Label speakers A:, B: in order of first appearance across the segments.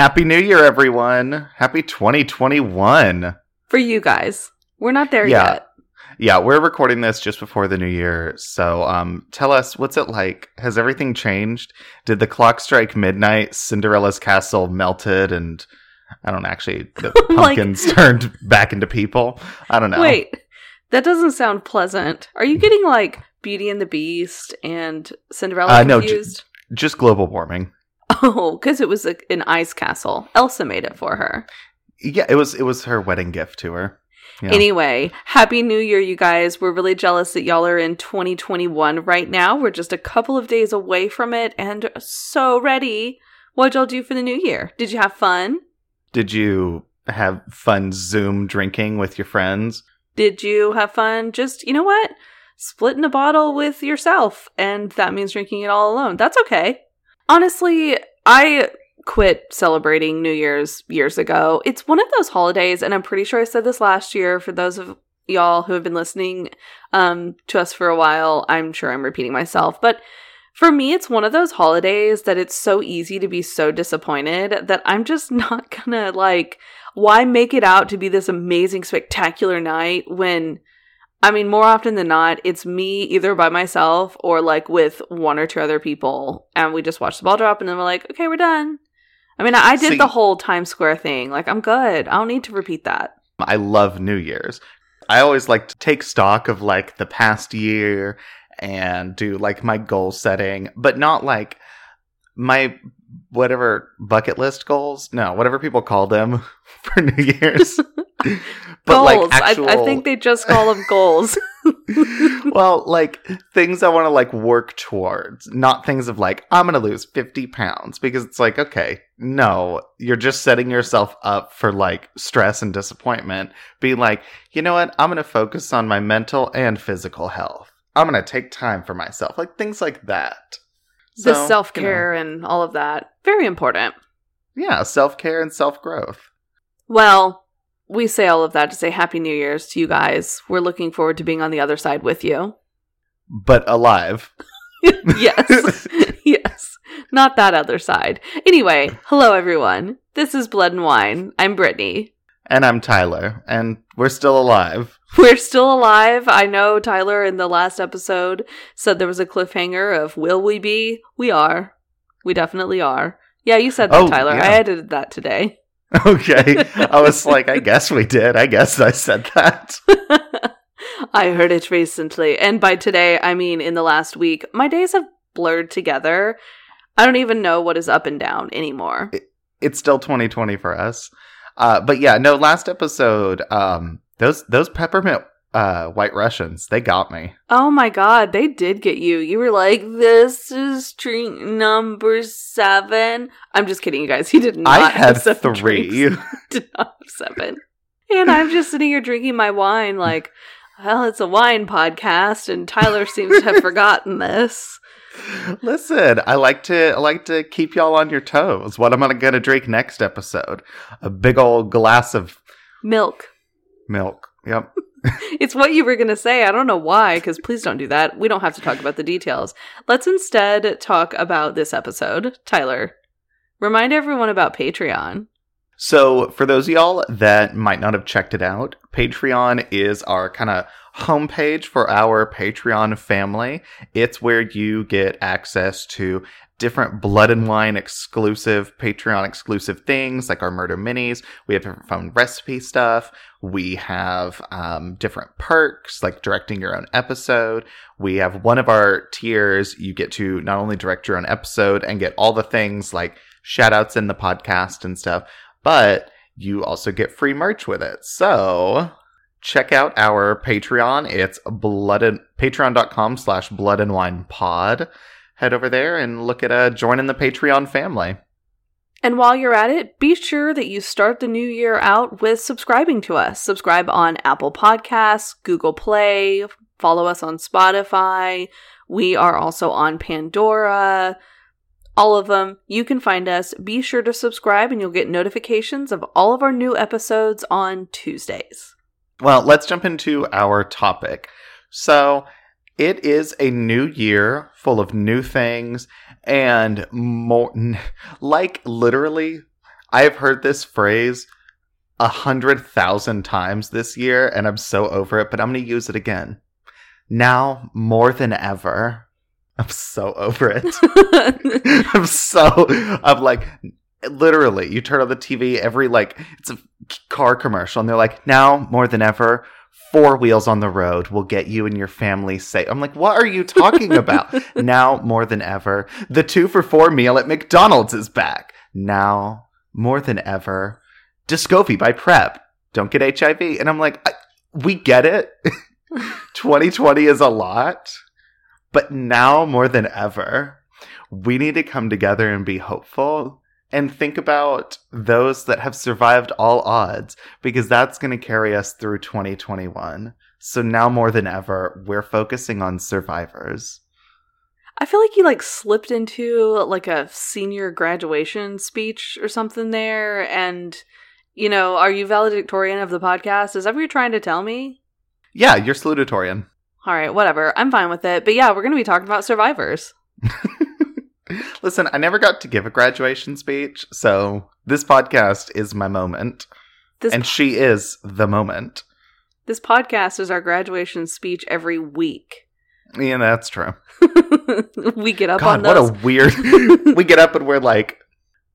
A: Happy New Year, everyone. Happy 2021.
B: For you guys. We're not there
A: Yeah.
B: yet.
A: Yeah, we're recording this just before the new year. So um, tell us, what's it like? Has everything changed? Did the clock strike midnight? Cinderella's castle melted and I don't actually, the
B: Like-
A: pumpkins turned back into people? I don't know.
B: Wait, that doesn't sound pleasant. Are you getting like Beauty and the Beast and Cinderella
A: Uh, no, j-
B: confused?
A: Just global warming.
B: Oh, because it was a, an ice castle. Elsa made it for her.
A: Yeah, it was it was her wedding gift to her. Yeah.
B: Anyway, happy new year, you guys. We're really jealous that y'all are in 2021 right now. We're just a couple of days away from it and so ready. What'd y'all do for the new year? Did you have fun?
A: Did you have fun Zoom drinking with your friends?
B: Did you have fun just, you know what? Splitting a bottle with yourself, and that means drinking it all alone. That's okay. Honestly, I quit celebrating New Year's years ago. It's one of those holidays, and I'm pretty sure I said this last year for those of y'all who have been listening um, to us for a while. I'm sure I'm repeating myself, but for me, it's one of those holidays that it's so easy to be so disappointed that I'm just not gonna like why make it out to be this amazing, spectacular night when, I mean, more often than not, it's me either by myself or like with one or two other people, and we just watch the ball drop and then we're like, okay, we're done. I mean, I did
A: See-
B: the whole Times Square thing. Like, I'm good. I don't need to repeat that.
A: I love New Year's. I always like to take stock of like the past year and do like my goal setting, but not like my whatever bucket list goals. No, whatever people call them for New Year's. but
B: goals.
A: like actual,
B: I, I think they just call them goals.
A: well, like things I want to like work towards, not things of like I'm going to lose 50 pounds because it's like okay, no, you're just setting yourself up for like stress and disappointment. Be like, you know what? I'm going to focus on my mental and physical health. I'm going to take time for myself, like things like that.
B: The self care and all of that. Very important.
A: yeah, self care and self growth.
B: Well, we say all of that to say Happy New Year's to you guys. We're looking forward to being on the other side with you.
A: But alive.
B: yes. yes. Not that other side. Anyway, hello everyone. This is Blood and Wine. I'm Brittany.
A: And I'm Tyler, and we're still alive.
B: We're still alive. I know Tyler in the last episode said there was a cliffhanger of will we be? We are. We definitely are. Yeah, you said that,
A: Oh,
B: Tyler.
A: yeah.
B: I edited that today.
A: Okay. I was like, I guess we did. I guess I said that.
B: I heard it recently. And by today, I mean in the last week. My days have blurred together. I don't even know what is up and down anymore.
A: It's still 2020 for us. Uh, but yeah, no, last episode, um, those those peppermint uh, white Russians, they got me.
B: Oh my god, they did get you. You were like, this is drink number seven. I'm just kidding, you guys. He did not
A: I
B: have
A: had three.
B: did not have seven. And I'm just sitting here drinking my wine like, well, it's a wine podcast, and Tyler seems to have forgotten this.
A: Listen, I like to I like to keep y'all on your toes. What am I gonna drink next episode? A big old glass of
B: Milk.
A: milk. Yep.
B: It's what you were going to say. I don't know why, because please don't do that. We don't have to talk about the details. Let's instead talk about this episode. Tyler, remind everyone about Patreon.
A: So, for those of y'all that might not have checked it out, Patreon is our kind of homepage for our Patreon family. It's where you get access to different Blood and Wine exclusive, Patreon exclusive things like our murder minis. We have different phone recipe stuff. We have um, different perks like directing your own episode. We have one of our tiers. You get to not only direct your own episode and get all the things like shout outs in the podcast and stuff, but you also get free merch with it. So check out our Patreon. It's blood and patreon.com slash blood and wine pod. Head over there and look at uh joining the Patreon family.
B: And while you're at it, be sure that you start the new year out with subscribing to us. Subscribe on Apple Podcasts, Google Play, follow us on Spotify. We are also on Pandora. All of them. You can find us. Be sure to subscribe and you'll get notifications of all of our new episodes on Tuesdays.
A: Well, let's jump into our topic. So, it is a new year full of new things and more like literally I have heard this phrase a hundred thousand times this year, and I'm so over it, but I'm going to use it again. Now, more than ever. I'm so over it. I'm so, I'm like, literally, you turn on the TV every, like, it's a car commercial, and they're like, now, more than ever, four wheels on the road will get you and your family safe. I'm like, what are you talking about? now, more than ever, the two for four meal at McDonald's is back. Now, more than ever, Descovy by Prep. Don't get HIV. And I'm like, I, we get it. 2020 is a lot, but now more than ever, we need to come together and be hopeful and think about those that have survived all odds because that's going to carry us through 2021. So now more than ever, we're focusing on survivors.
B: I feel like you like slipped into like a senior graduation speech or something there and you know, are you valedictorian of the podcast? Is that what you're trying to tell me?
A: Yeah, you're salutatorian.
B: All right, whatever. I'm fine with it. But yeah, we're going to be talking about survivors.
A: Listen, I never got to give a graduation speech, so this podcast is my moment.
B: This
A: and she is the moment.
B: this podcast is our graduation speech every week.
A: Yeah, that's true.
B: we get up
A: God,
B: on
A: what a weird. we get up and we're like.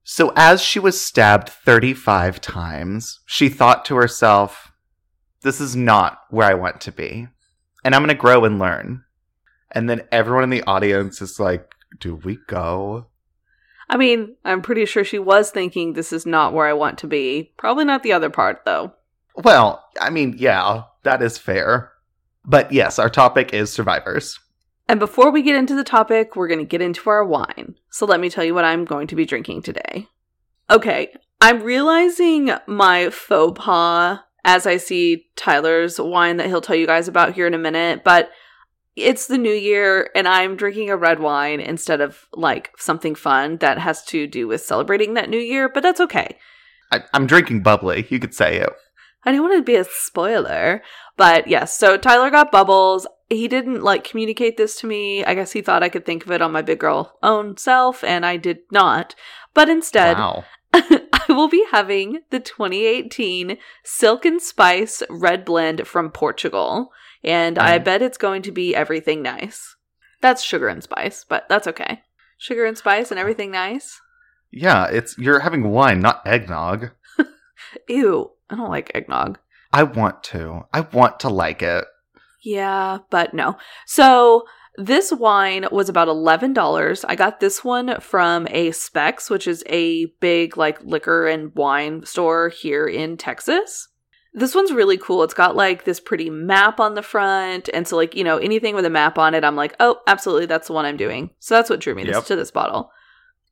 A: So, as she was stabbed 35 times, she thought to herself, This is not where I want to be. And I'm going to grow and learn. And then everyone in the audience is like, Do we go?
B: I mean, I'm pretty sure she was thinking this is not where I want to be. Probably not the other part though.
A: Well, I mean, yeah, that is fair. But yes, our topic is survivors.
B: And before we get into the topic, we're going to get into our wine. So let me tell you what I'm going to be drinking today. Okay, I'm realizing my faux pas as I see Tyler's wine that he'll tell you guys about here in a minute, but it's the new year and I'm drinking a red wine instead of like something fun that has to do with celebrating that new year, but that's okay.
A: I, I'm drinking bubbly. You could say it.
B: I didn't want to be a spoiler, but yes. So Tyler got bubbles. He didn't like communicate this to me. I guess he thought I could think of it on my big girl own self, and I did not. But instead,
A: Wow.
B: I will be having the 2018 Silk and Spice Red Blend from Portugal, and I bet it's going to be everything nice. That's sugar and spice, but that's okay. Sugar and spice and everything nice.
A: Yeah, it's you're having wine, not eggnog.
B: Ew, I don't like eggnog.
A: I want to. I want to like it.
B: Yeah, but no. So this wine was about $11. I got this one from a Specs, which is a big like liquor and wine store here in Texas. This one's really cool. It's got like this pretty map on the front. And so like, you know, anything with a map on it, I'm like, "Oh, absolutely, that's the one I'm doing." So that's what drew me this, to this bottle.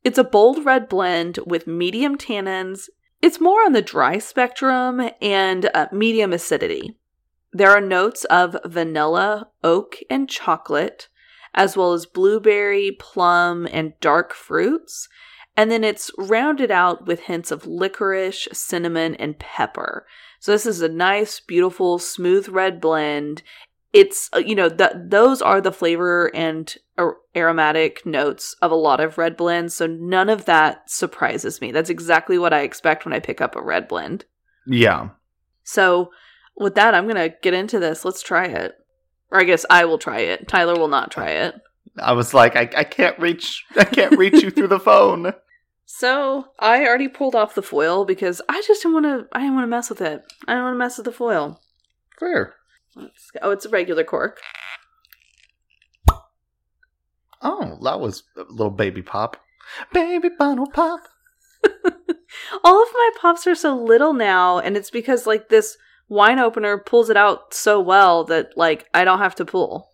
B: It's a bold red blend with medium tannins. It's more on the dry spectrum and uh, medium acidity. There are notes of vanilla, oak, and chocolate, as well as blueberry, plum, and dark fruits. And then it's rounded out with hints of licorice, cinnamon, and pepper. So this is a nice, beautiful, smooth red blend. It's, uh, you know, th- those are the flavor and ar- aromatic notes of a lot of red blends. So none of that surprises me. That's exactly what I expect when I pick up a red blend.
A: Yeah.
B: So, with that, I'm going to get into this. Let's try it. Or I guess I will try it. Tyler will not try it.
A: I was like, I, I can't reach I can't reach you through the phone.
B: So, I already pulled off the foil because I just didn't want to I didn't want to mess with it. I didn't want to mess with the foil.
A: Fair.
B: Let's go. Oh, it's a regular cork.
A: Oh, that was a little baby pop. Baby bottle pop.
B: All of my pops are so little now, and it's because like this wine opener pulls it out so well that like I don't have to pull.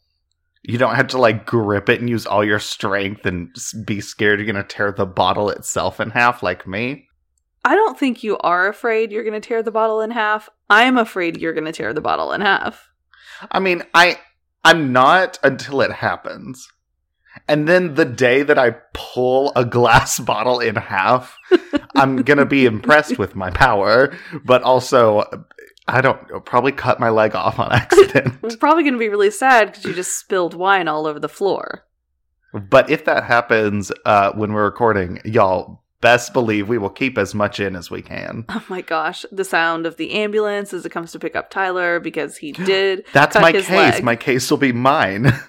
A: You don't have to like grip it and use all your strength and be scared you're gonna tear the bottle itself in half like me.
B: I don't think you are afraid you're going to tear the bottle in half. I'm afraid you're going to tear the bottle in half.
A: I mean, I I'm not until it happens. And then the day that I pull a glass bottle in half, I'm gonna be impressed with my power, but also I don't know, probably cut my leg off on accident.
B: I'm probably going to be really sad because you just spilled wine all over the floor.
A: but if that happens uh, when we're recording, y'all best believe we will keep as much in as we can.
B: Oh my gosh, the sound of the ambulance as it comes to pick up Tyler because he did.
A: That's
B: cut
A: my
B: his
A: case.
B: leg.
A: My case will be mine.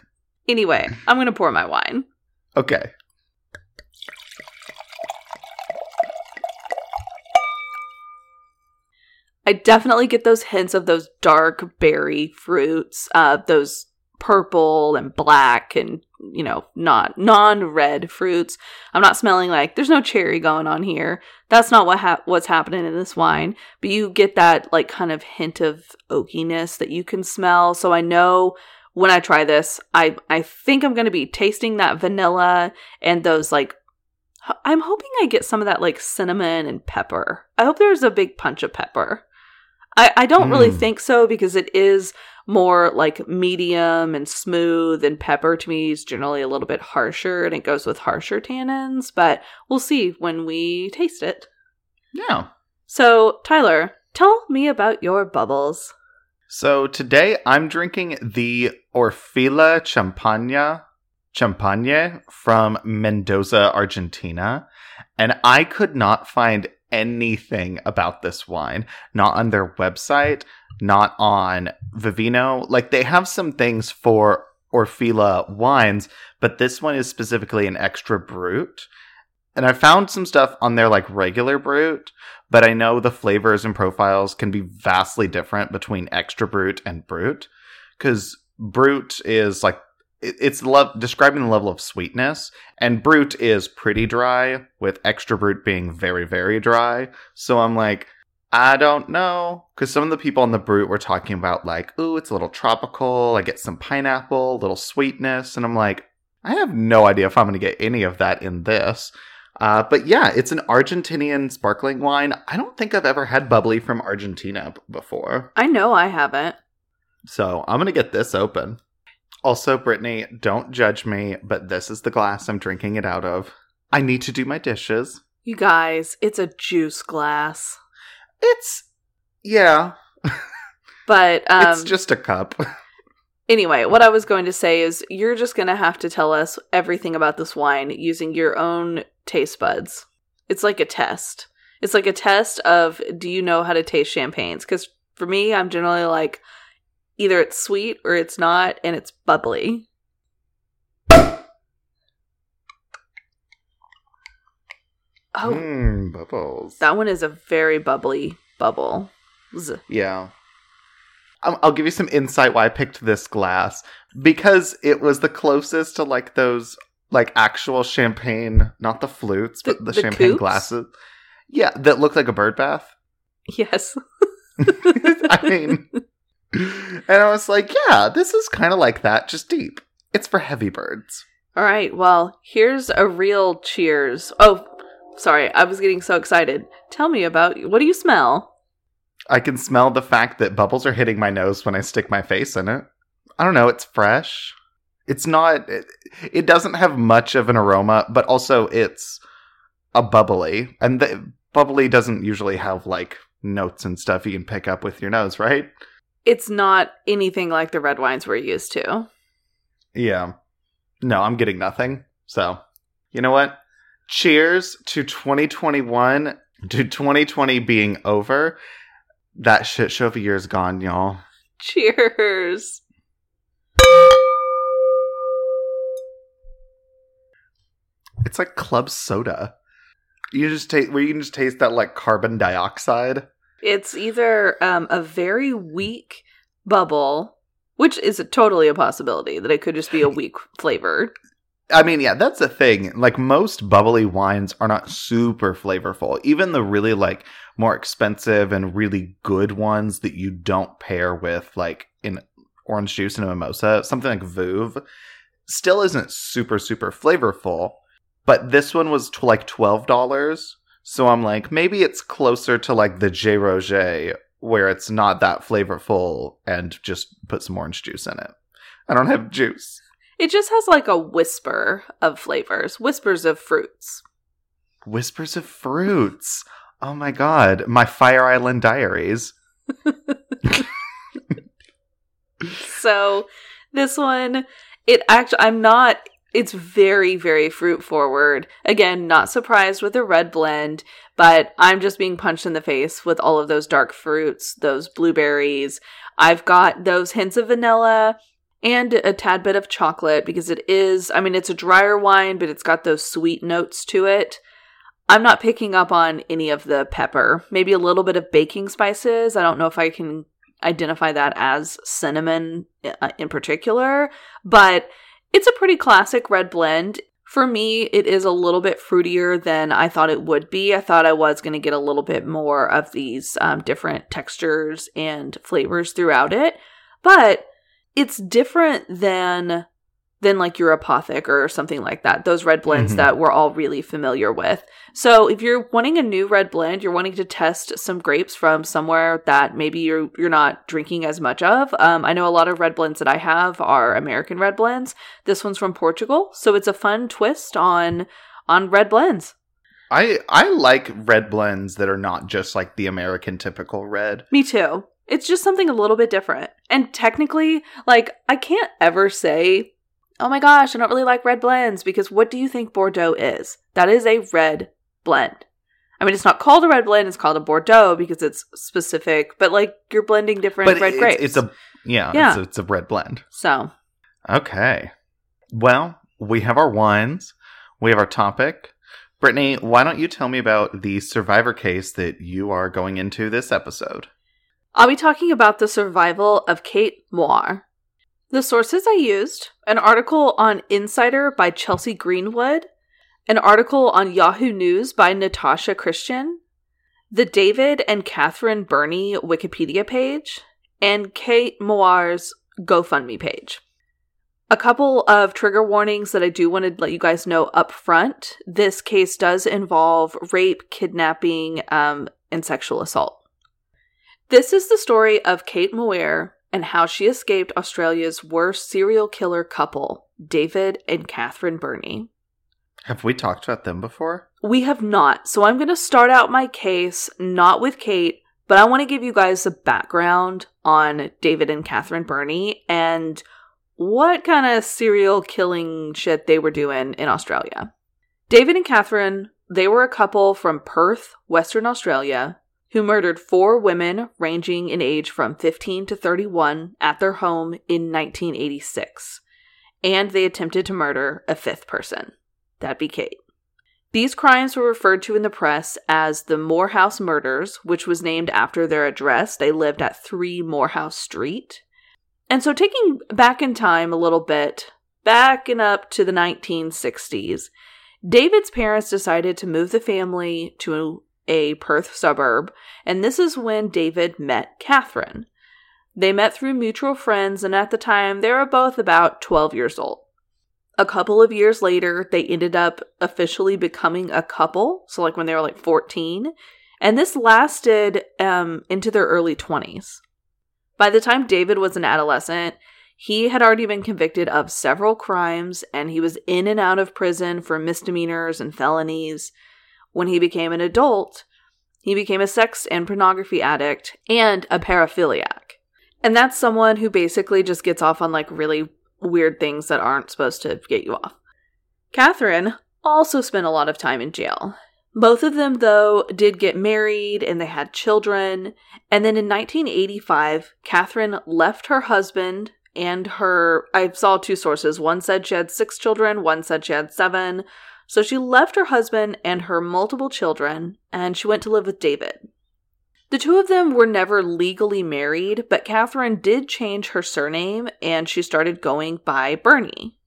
B: Anyway, I'm gonna pour my wine.
A: okay.
B: I definitely get those hints of those dark berry fruits, uh, those purple and black and you know not non-red fruits. I'm not smelling like there's no cherry going on here. That's not what ha- what's happening in this wine. But you get that like kind of hint of oakiness that you can smell. So I know when I try this, I I think I'm going to be tasting that vanilla and those like I'm hoping I get some of that like cinnamon and pepper. I hope there's a big punch of pepper. I, I don't really
A: Mm.
B: think so because it is more like medium and smooth, and pepper to me is generally a little bit harsher and it goes with harsher tannins, but we'll see when we taste it.
A: Yeah.
B: So, Tyler, tell me about your bubbles.
A: So today I'm drinking the Orfila Champagne Champagne from Mendoza, Argentina, and I could not find anything about this wine, not on their website, not on Vivino. Like they have some things for Orfila wines, but this one is specifically an extra brut. And I found some stuff on their like regular brut, but I know the flavors and profiles can be vastly different between extra brut and brut because brut is like it's love describing the level of sweetness and brut is pretty dry with extra brut being very very dry so i'm like i don't know because some of the people on the brut were talking about like ooh it's a little tropical i get some pineapple little sweetness and i'm like i have no idea if i'm going to get any of that in this uh, but yeah, it's an Argentinian sparkling wine. I don't think I've ever had bubbly from Argentina before.
B: I know I haven't.
A: So I'm going to get this open. Also, Brittany, don't judge me, but this is the glass I'm drinking it out of. I need to do my dishes.
B: You guys, it's a juice glass.
A: It's, yeah,
B: But um
A: it's just a cup.
B: Anyway, what I was going to say is you're just going to have to tell us everything about this wine using your own taste buds. It's like a test. It's like a test of do you know how to taste champagnes? Because for me, I'm generally like either it's sweet or it's not, and it's bubbly. Oh,
A: Mmm, bubbles.
B: that one is a very bubbly bubble.
A: Yeah. I'll, give you some insight why I picked this glass because it was the closest to like those like actual champagne, not the flutes,
B: The-
A: but the,
B: the
A: champagne
B: coupes?
A: glasses. Yeah, that looked like a bird bath.
B: Yes.
A: I mean, and I was like, yeah, this is kind of like that, just deep. It's for heavy birds.
B: All right, well, here's a real cheers. Oh, sorry, I was getting so excited. Tell me about what do you smell?
A: I can smell the fact that bubbles are hitting my nose when I stick my face in it. I don't know, it's fresh. It's not, it, it doesn't have much of an aroma, but also it's a bubbly. And the bubbly doesn't usually have like notes and stuff you can pick up with your nose, right?
B: It's not anything like the red wines we're used to.
A: Yeah. No, I'm getting nothing. So, you know what? Cheers to 2021, to 2020 being over. That shit show of a year's gone, y'all.
B: Cheers.
A: It's like club soda. You just taste where you can just taste that like carbon dioxide.
B: It's either um, a very weak bubble, which is a, totally a possibility that it could just be a weak flavor.
A: I mean, yeah, that's the thing. Like most bubbly wines are not super flavorful. Even the really like more expensive and really good ones that you don't pair with like in orange juice and a mimosa, something like Vouv, still isn't super super flavorful. But this one was t- like twelve dollars, so I'm like maybe it's closer to like the J Roget where it's not that flavorful and just put some orange juice in it. I don't have juice.
B: It just has like a whisper of flavors, whispers of fruits.
A: Whispers of Fruits. Oh my god, my Fire Island Diaries.
B: So this one, it actually, I'm not It's very, very fruit forward. Again, not surprised with the red blend, but I'm just being punched in the face with all of those dark fruits, those blueberries. I've got those hints of vanilla and a tad bit of chocolate because it is, I mean, it's a drier wine, but it's got those sweet notes to it. I'm not picking up on any of the pepper. Maybe a little bit of baking spices. I don't know if I can identify that as cinnamon uh, in particular, but it's a pretty classic red blend. For me, it is a little bit fruitier than I thought it would be. I thought I was going to get a little bit more of these um, different textures and flavors throughout it, but it's different than than like your apothic or something like that. Those red blends mm-hmm. that we're all really familiar with. So if you're wanting a new red blend, you're wanting to test some grapes from somewhere that maybe you're you're not drinking as much of. Um, I know a lot of red blends that I have are American red blends. This one's from Portugal, so it's a fun twist on on red blends.
A: I I like red blends that are not just like the American typical red.
B: Me too. It's just something a little bit different. And technically, like I can't ever say oh my gosh, I don't really like red blends because what do you think Bordeaux is? That is a red blend. I mean, it's not called a red blend; it's called a Bordeaux because it's specific. But like, you're blending different but red
A: it's,
B: grapes.
A: It's a yeah, yeah. It's a, it's a red blend.
B: So
A: okay, well, we have our wines, we have our topic. Brittany, why don't you tell me about the survivor case that you are going into this episode?
B: I'll be talking about the survival of Kate Moir. The sources I used an article on Insider by Chelsea Greenwood, an article on Yahoo News by Natasha Christian, the David and Catherine Birnie Wikipedia page, and Kate Moir's GoFundMe page. A couple of trigger warnings that I do want to let you guys know up front. This case does involve rape, kidnapping, um, and sexual assault. This is the story of Kate Moir, and how she escaped Australia's worst serial killer couple, David and Catherine Birnie.
A: Have we talked about them before?
B: We have not. So I'm going to start out my case not with Kate, but I want to give you guys the background on David and Catherine Burney and what kind of serial killing shit they were doing in Australia. David and Catherine, they were a couple from Perth, Western Australia, who murdered four women ranging in age from 15 to 31 at their home in 1986. And they attempted to murder a fifth person. That'd be Kate. These crimes were referred to in the press as the Moorhouse Murders, which was named after their address. They lived at 3 Moorhouse Street. And so, taking back in time a little bit, back and up to the 1960s, David's parents decided to move the family to a Perth suburb, and this is when David met Catherine. They met through mutual friends, and at the time, they were both about 12 years old. A couple of years later, they ended up officially becoming a couple, so like when they were like 14, and this lasted um, into their early 20s. By the time David was an adolescent, he had already been convicted of several crimes and he was in and out of prison for misdemeanors and felonies. When he became an adult, he became a sex and pornography addict and a paraphiliac. And that's someone who basically just gets off on like really weird things that aren't supposed to get you off. Catherine also spent a lot of time in jail. Both of them, though, did get married and they had children. And then in 1985, Catherine left her husband and her. I saw two sources. One said she had six children, one said she had seven. So she left her husband and her multiple children, and she went to live with David. The two of them were never legally married, but Catherine did change her surname and she started going by Birnie.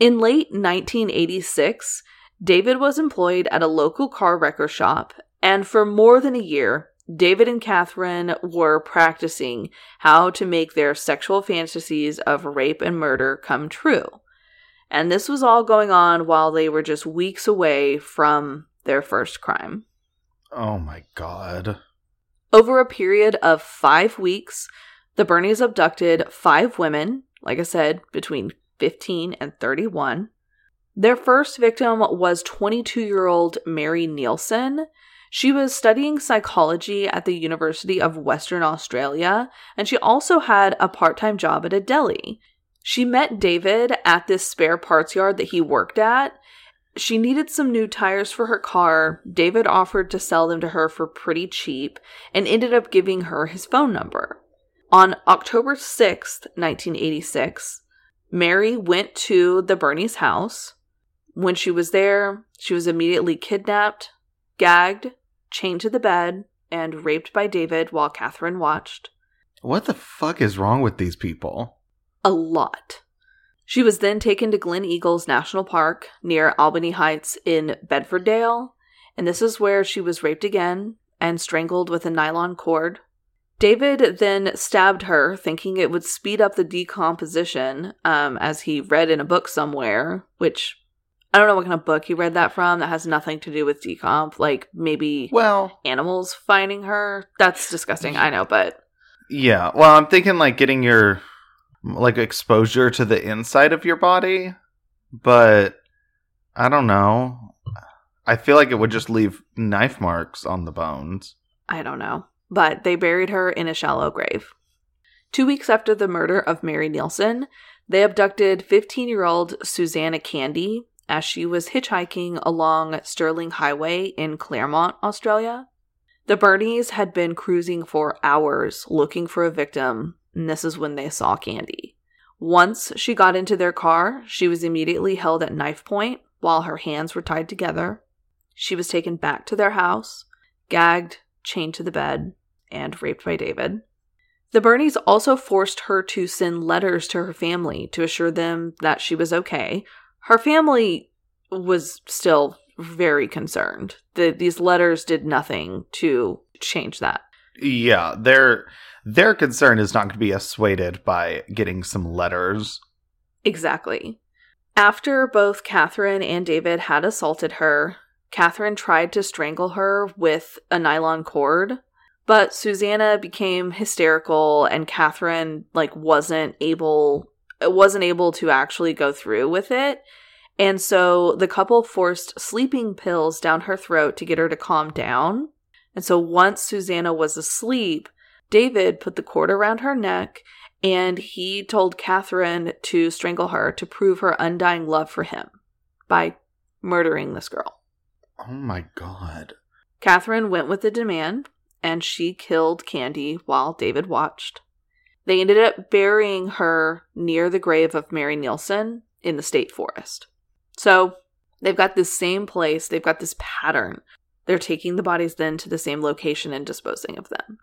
B: In late 1986, David was employed at a local car wrecker shop, and for more than a year, David and Catherine were practicing how to make their sexual fantasies of rape and murder come true. And this was all going on while they were just weeks away from their first crime.
A: Oh my god.
B: Over a period of five weeks, the Birnies abducted five women, like I said, between 15 and 31. Their first victim was 22 year old Mary Neilson. She was studying psychology at the University of Western Australia, and she also had a part time job at a deli. She met David at this spare parts yard that he worked at. She needed some new tires for her car. David offered to sell them to her for pretty cheap and ended up giving her his phone number. On October 6th, 1986, Mary went to the Birnies' house. When she was there, she was immediately kidnapped, gagged, chained to the bed, and raped by David while Catherine watched.
A: What the fuck is wrong with these people?
B: A lot. She was then taken to Glen Eagles National Park near Albany Heights in Bedfordale, and this is where she was raped again and strangled with a nylon cord. David then stabbed her, thinking it would speed up the decomposition, um, as he read in a book somewhere, which I don't know what kind of book he read that from that has nothing to do with decomp. Like maybe
A: Well,
B: animals finding her. That's disgusting, I know, but
A: yeah. Well, I'm thinking like getting your like exposure to the inside of your body, but I don't know. I feel like it would just leave knife marks on the bones.
B: I don't know. But they buried her in a shallow grave. Two weeks after the murder of Mary Neilson, they abducted 15 year old Susannah Candy as she was hitchhiking along Stirling Highway in Claremont, Australia. The Birnies had been cruising for hours looking for a victim, and this is when they saw Candy. Once she got into their car, she was immediately held at knife point while her hands were tied together. She was taken back to their house, gagged, chained to the bed, and raped by David. The Birnies also forced her to send letters to her family to assure them that she was okay. Her family was still very concerned. The, these letters did nothing to change that.
A: Yeah, their their concern is not going to be assuaded by getting some letters.
B: Exactly. After both Catherine and David had assaulted her, Catherine tried to strangle her with a nylon cord, but Susannah became hysterical and Catherine like wasn't able wasn't able to actually go through with it. And so the couple forced sleeping pills down her throat to get her to calm down. And so once Susannah was asleep, David put the cord around her neck and he told Catherine to strangle her to prove her undying love for him by murdering this girl.
A: Oh my god.
B: Catherine went with the demand and she killed Candy while David watched. They ended up burying her near the grave of Mary Neilson in the state forest. So they've got this same place, they've got this pattern. They're taking the bodies then to the same location and disposing of them.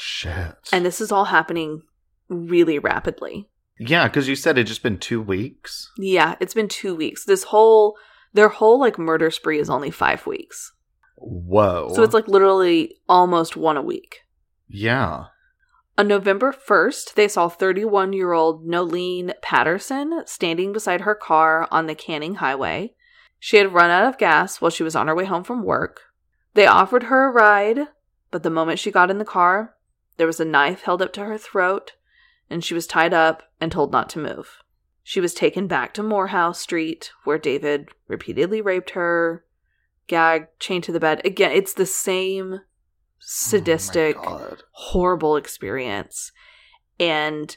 A: Shit.
B: And this is all happening really rapidly.
A: yeah, because you said it just been two weeks.
B: Yeah, it's been two weeks. This whole, their whole like murder spree is only five weeks.
A: Whoa.
B: So it's like literally almost one a week.
A: yeah.
B: On November 1st, they saw 31 year old Noelene Patterson standing beside her car on the Canning Highway. She had run out of gas while she was on her way home from work. They offered her a ride, but the moment she got in the car, there was a knife held up to her throat, and she was tied up and told not to move. She was taken back to Moorhouse Street, where David repeatedly raped her, gagged, chained to the bed. Again, it's the same sadistic,
A: Oh
B: horrible experience. And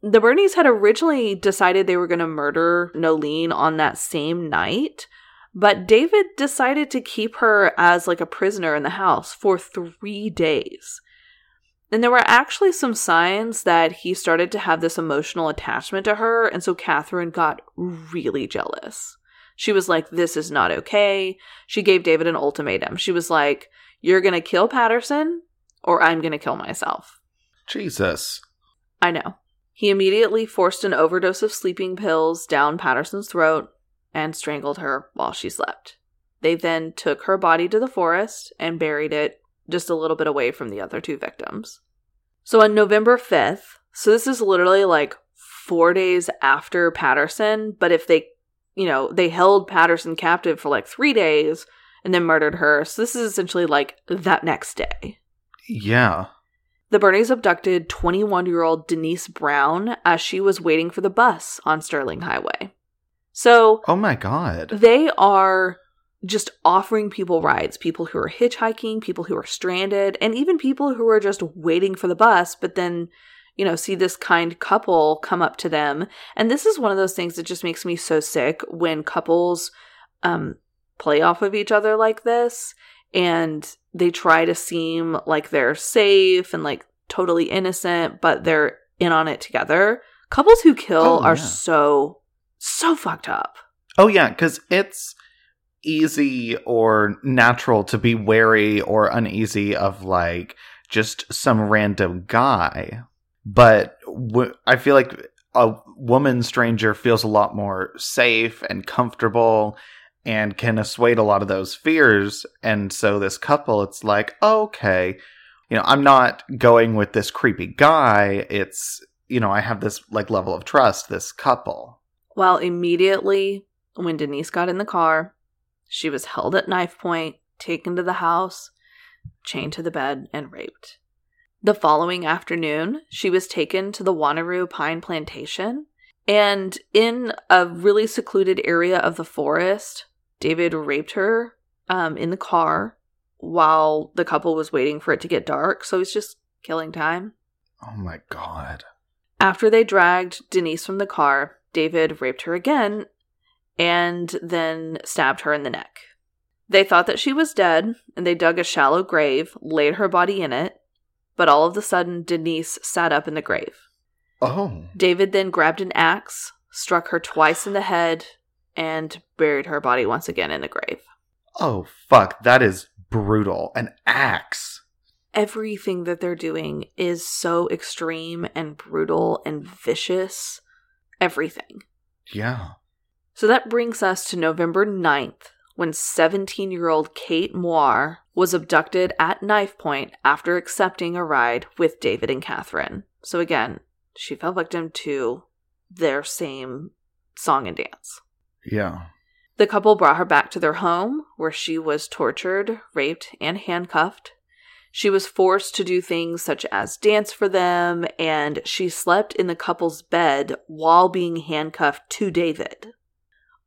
B: the Birnies had originally decided they were going to murder Noelene on that same night, but David decided to keep her as like a prisoner in the house for three days. And there were actually some signs that he started to have this emotional attachment to her, and so Catherine got really jealous. She was like, This is not okay. She gave David an ultimatum. She was like, You're going to kill Patterson, or I'm going to kill myself.
A: Jesus.
B: I know. He immediately forced an overdose of sleeping pills down Patterson's throat and strangled her while she slept. They then took her body to the forest and buried it just a little bit away from the other two victims. So on November 5th, so this is literally like four days after Patterson, but if they, you know, they held Patterson captive for like three days and then murdered her. So this is essentially like that next day.
A: Yeah.
B: The Birnies abducted 21 year old Denise Brown as she was waiting for the bus on Stirling Highway. So
A: Oh my god.
B: they are just offering people rides, people who are hitchhiking, people who are stranded, and even people who are just waiting for the bus, but then, you know, see this kind couple come up to them. And this is one of those things that just makes me so sick when couples um, play off of each other like this and they try to seem like they're safe and like totally innocent, but they're in on it together. Couples who kill
A: Oh,
B: are
A: yeah.
B: so, so fucked up.
A: Oh yeah, because it's easy or natural to be wary or uneasy of like just some random guy, but w- I feel like a woman stranger feels a lot more safe and comfortable and can assuage a lot of those fears. And so this couple, it's like, okay, you know, I'm not going with this creepy guy. It's you know, I have this like level of trust. This couple.
B: Well, immediately when Denise got in the car, she was held at knife point, taken to the house, chained to the bed, and raped. The following afternoon, she was taken to the Wanneroo Pine Plantation, and in a really secluded area of the forest, David raped her um, in the car while the couple was waiting for it to get dark. So he's just killing time.
A: Oh my god.
B: After they dragged Denise from the car, David raped her again and then stabbed her in the neck. They thought that she was dead and they dug a shallow grave, laid her body in it, but all of a sudden Denise sat up in the grave.
A: Oh.
B: David then grabbed an axe, struck her twice in the head, and buried her body once again in the grave.
A: Oh fuck, that is brutal. An axe.
B: Everything that they're doing is so extreme and brutal and vicious. Everything.
A: Yeah.
B: So that brings us to November 9th, when 17 year old Kate Moir was abducted at knife point after accepting a ride with David and Catherine. So again, she fell victim to their same song and dance.
A: Yeah.
B: The couple brought her back to their home, where she was tortured, raped, and handcuffed. She was forced to do things such as dance for them, and she slept in the couple's bed while being handcuffed to David.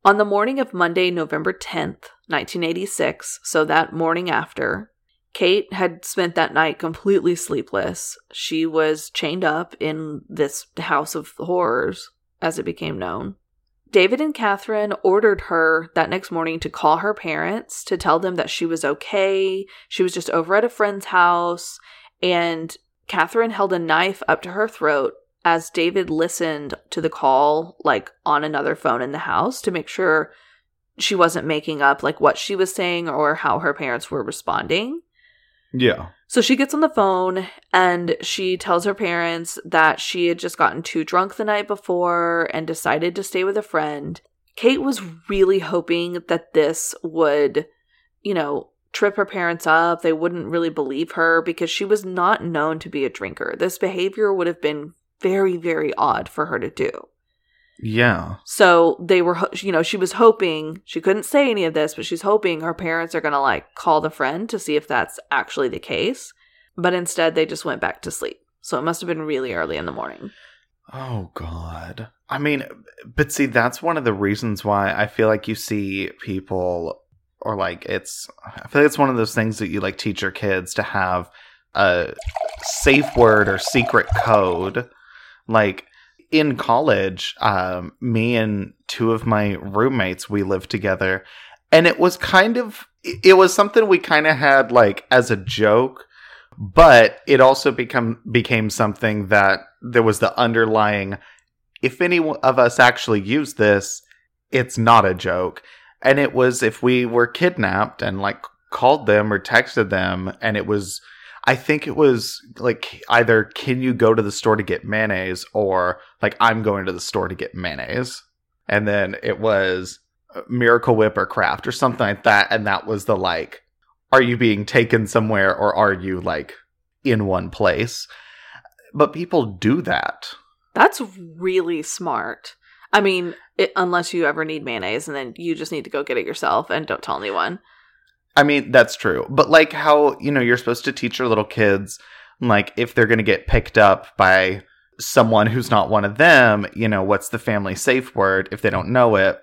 B: On the morning of Monday, November 10th, 1986, so that morning after, Kate had spent that night completely sleepless. She was chained up in this house of horrors, as it became known. David and Catherine ordered her that next morning to call her parents to tell them that she was okay. She was just over at a friend's house. And Catherine held a knife up to her throat as David listened to the call, like on another phone in the house, to make sure she wasn't making up like what she was saying or how her parents were responding.
A: Yeah.
B: So she gets on the phone and she tells her parents that she had just gotten too drunk the night before and decided to stay with a friend. Kate was really hoping that this would, you know, trip her parents up. They wouldn't really believe her because she was not known to be a drinker. This behavior would have been very, very odd for her to do.
A: Yeah.
B: So they were, you know, she was hoping, she couldn't say any of this, but she's hoping her parents are going to like call the friend to see if that's actually the case. But instead, they just went back to sleep. So it must have been really early in the morning.
A: Oh god. I mean, but see, that's one of the reasons why I feel like you see people or like it's I feel like it's one of those things that you like teach your kids to have a safe word or secret code. Like in college, um, me and two of my roommates, we lived together, and it was kind of it was something we kind of had like as a joke, but it also become became something that there was the underlying. If any of us actually use this, it's not a joke, and it was if we were kidnapped and like called them or texted them, and it was. I think it was like either can you go to the store to get mayonnaise or like I'm going to the store to get mayonnaise. And then it was uh, Miracle Whip or Kraft or something like that. And that was the like, are you being taken somewhere or are you like in one place? But people do that.
B: That's really smart. I mean, it, unless you ever need mayonnaise and then you just need to go get it yourself and don't tell anyone.
A: I mean, that's true. But like how, you know, you're supposed to teach your little kids, like, if they're going to get picked up by someone who's not one of them, you know, what's the family safe word? If they don't know it,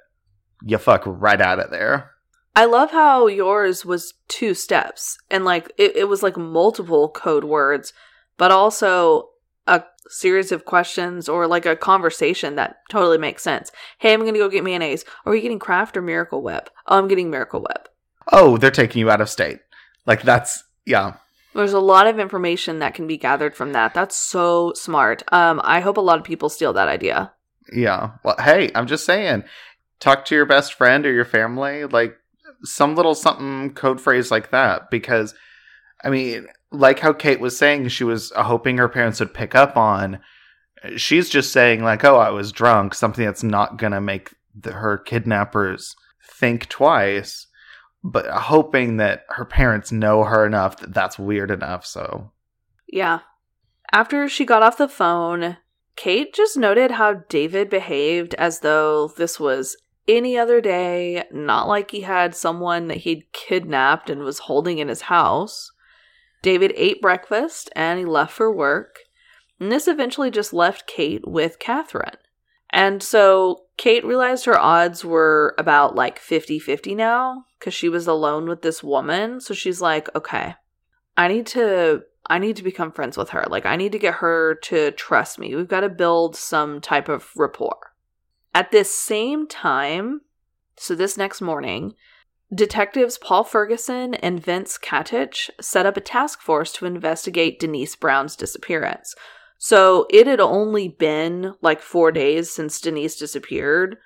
A: you fuck right out of there.
B: I love how yours was two steps and like it, it was like multiple code words, but also a series of questions or like a conversation that totally makes sense. Hey, I'm going to go get mayonnaise. Are you getting Kraft or Miracle Whip? Oh, I'm getting Miracle Whip.
A: Oh, they're taking you out of state. Like that's yeah.
B: There's a lot of information that can be gathered from that. That's so smart. Um, I hope a lot of people steal that idea.
A: Yeah. Well, hey, I'm just saying, talk to your best friend or your family, like some little something code phrase like that, because I mean, like how Kate was saying, she was hoping her parents would pick up on. She's just saying like, "Oh, I was drunk," something that's not gonna make the, her kidnappers think twice but hoping that her parents know her enough that that's weird enough. So,
B: yeah. After she got off the phone, Kate just noted how David behaved as though this was any other day, not like he had someone that he'd kidnapped and was holding in his house. David ate breakfast and he left for work. And this eventually just left Kate with Catherine. And so Kate realized her odds were about like 50 50 now because she was alone with this woman. So she's like, okay, I need to. I need to become friends with her. Like, I need to get her to trust me. We've got to build some type of rapport. At this same time, so this next morning, detectives Paul Ferguson and Vince Katich set up a task force to investigate Denise Brown's disappearance. So it had only been like four days since Denise disappeared.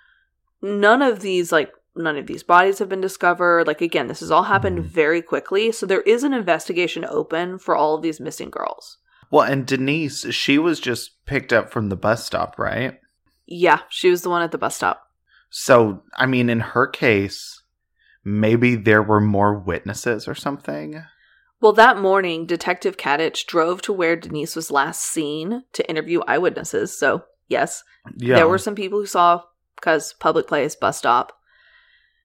B: None of these, like, none of these bodies have been discovered. Like, again, this has all happened mm-hmm. very quickly. So there is an investigation open for all of these missing girls.
A: Well, and Denise, she was just picked up from the bus stop, right?
B: Yeah, she was the one at the bus stop.
A: So, I mean, in her case, maybe there were more witnesses or something.
B: Well, that morning, Detective Katich drove to where Denise was last seen to interview eyewitnesses. So, yes, yeah. there were some people who saw because public place, bus stop.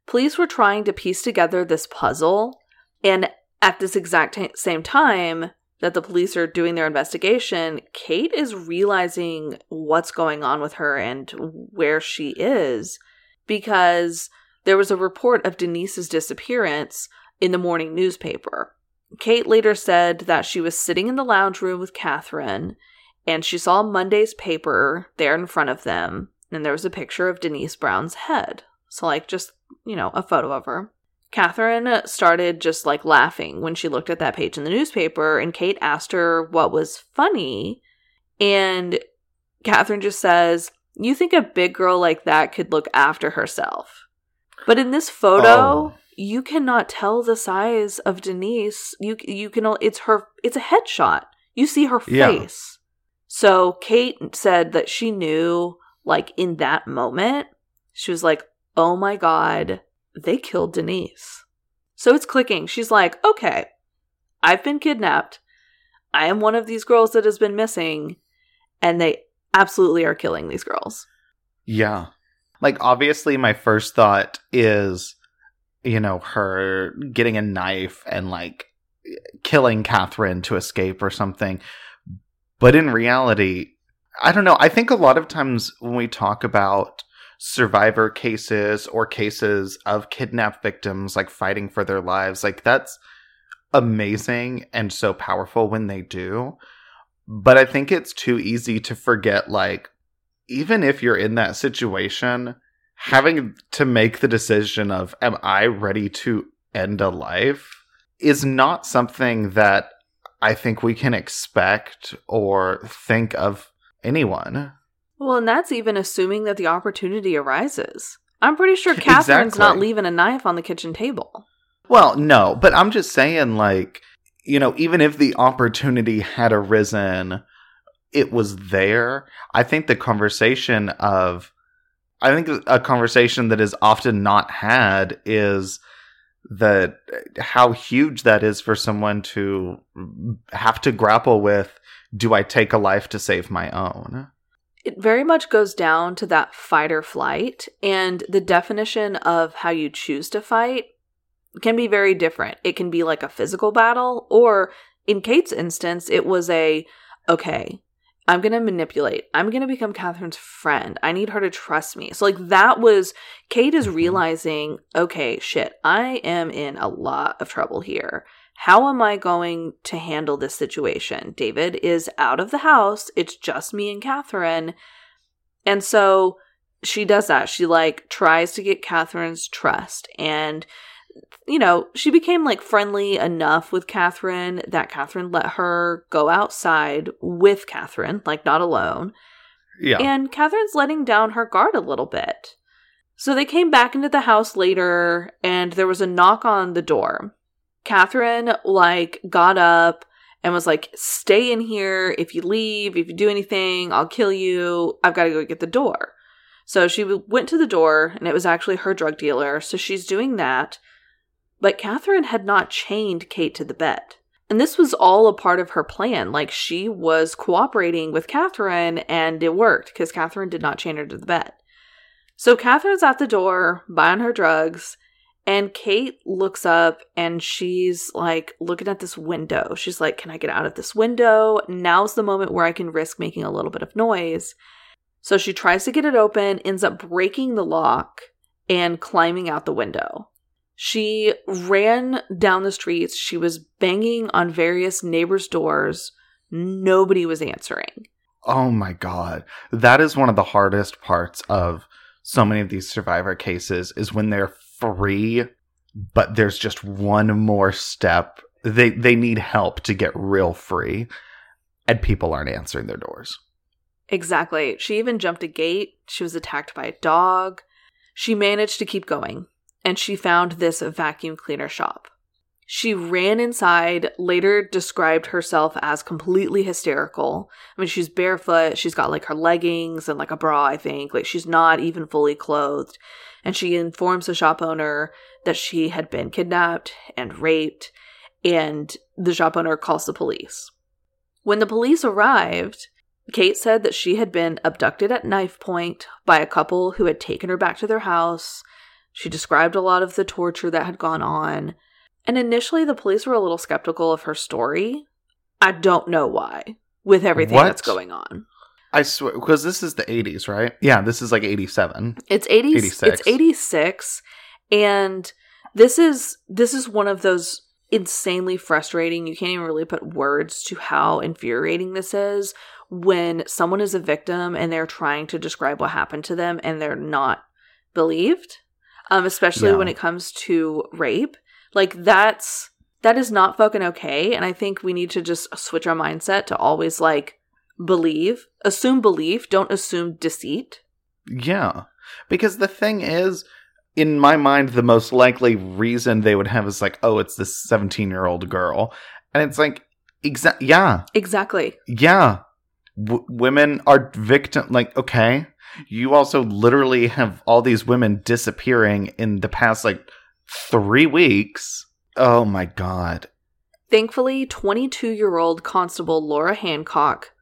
B: Police were trying to piece together this puzzle, and at this exact t- same time that the police are doing their investigation, Kate is realizing what's going on with her and where she is because there was a report of Denise's disappearance in the morning newspaper. Kate later said that she was sitting in the lounge room with Catherine and she saw Monday's paper there in front of them, and there was a picture of Denise Brown's head. So, like, just, you know, a photo of her. Catherine started just like laughing when she looked at that page in the newspaper, and Kate asked her what was funny. And Catherine just says, You think a big girl like that could look after herself. But in this photo, oh you cannot tell the size of Denise. You you can it's her it's a headshot. You see her yeah. face. So Kate said that she knew like in that moment she was like, "Oh my god, they killed Denise." So it's clicking. She's like, "Okay, I've been kidnapped. I am one of these girls that has been missing and they absolutely are killing these girls."
A: Yeah. Like obviously my first thought is you know, her getting a knife and like killing Catherine to escape or something. But in reality, I don't know. I think a lot of times when we talk about survivor cases or cases of kidnapped victims like fighting for their lives, like that's amazing and so powerful when they do. But I think it's too easy to forget like even if you're in that situation, having to make the decision of am I ready to end a life is not something that I think we can expect or think of anyone.
B: Well, and that's even assuming that the opportunity arises. I'm pretty sure Catherine's exactly. not leaving a knife on the kitchen table.
A: Well, no, but I'm just saying, like, you know, even if the opportunity had arisen, it was there. I think the conversation of I think a conversation that is often not had is that how huge that is for someone to have to grapple with do I take a life to save my own?
B: It very much goes down to that fight or flight, and the definition of how you choose to fight can be very different. It can be like a physical battle, or in Kate's instance, it was a okay, I'm going to manipulate. I'm going to become Catherine's friend. I need her to trust me. So, like, that was Kate is mm-hmm. realizing, okay, shit, I am in a lot of trouble here. How am I going to handle this situation? David is out of the house. It's just me and Catherine. And so she does that. She like tries to get Catherine's trust and you know, she became like friendly enough with Catherine that Catherine let her go outside with Catherine, like not alone.
A: Yeah.
B: And Catherine's letting down her guard a little bit. So they came back into the house later and there was a knock on the door. Catherine like got up and was like, "Stay in here. If you leave, if you do anything, I'll kill you. I've got to go get the door." So she went to the door and it was actually her drug dealer. So she's doing that. But Catherine had not chained Kate to the bed. And this was all a part of her plan. Like she was cooperating with Catherine and it worked because Catherine did not chain her to the bed. So Catherine's at the door buying her drugs and Kate looks up and she's like looking at this window. She's like, Can I get out of this window? Now's the moment where I can risk making a little bit of noise. So she tries to get it open, ends up breaking the lock and climbing out the window. She ran down the streets. She was banging on various neighbors' doors. Nobody was answering.
A: Oh my god. That is one of the hardest parts of so many of these survivor cases is when they're free, but there's just one more step. They they need help to get real free, and people aren't answering their doors.
B: Exactly. She even jumped a gate. She was attacked by a dog. She managed to keep going, and she found this vacuum cleaner shop. She ran inside, later described herself as completely hysterical. I mean, she's barefoot, she's got like her leggings and like a bra, I think. Like, she's not even fully clothed. And she informs the shop owner that she had been kidnapped and raped, and the shop owner calls the police. When the police arrived, Kate said that she had been abducted at knife point by a couple who had taken her back to their house. She described a lot of the torture that had gone on. And initially, the police were a little skeptical of her story. I don't know why, with everything
A: What?
B: that's going on.
A: I swear, because this is the 80s, right? Yeah, this is like 87.
B: It's 80,
A: 86.
B: It's 86. And this is this is one of those insanely frustrating. You can't even really put words to how infuriating this is when someone is a victim and they're trying to describe what happened to them and they're not believed. Um, especially
A: Yeah.
B: when it comes to rape. Like that's that is not fucking okay. And I think we need to just switch our mindset to always like believe, assume belief, don't assume deceit.
A: Yeah. Because the thing is, in my mind, the most likely reason they would have is like, oh, it's this 17 year old girl. And it's like, exa- yeah,
B: Exactly.
A: yeah. W- women are victim, like, okay. You also literally have all these women disappearing in the past, like, three weeks. Oh my god.
B: Thankfully, 22 year old Constable Laura Hancock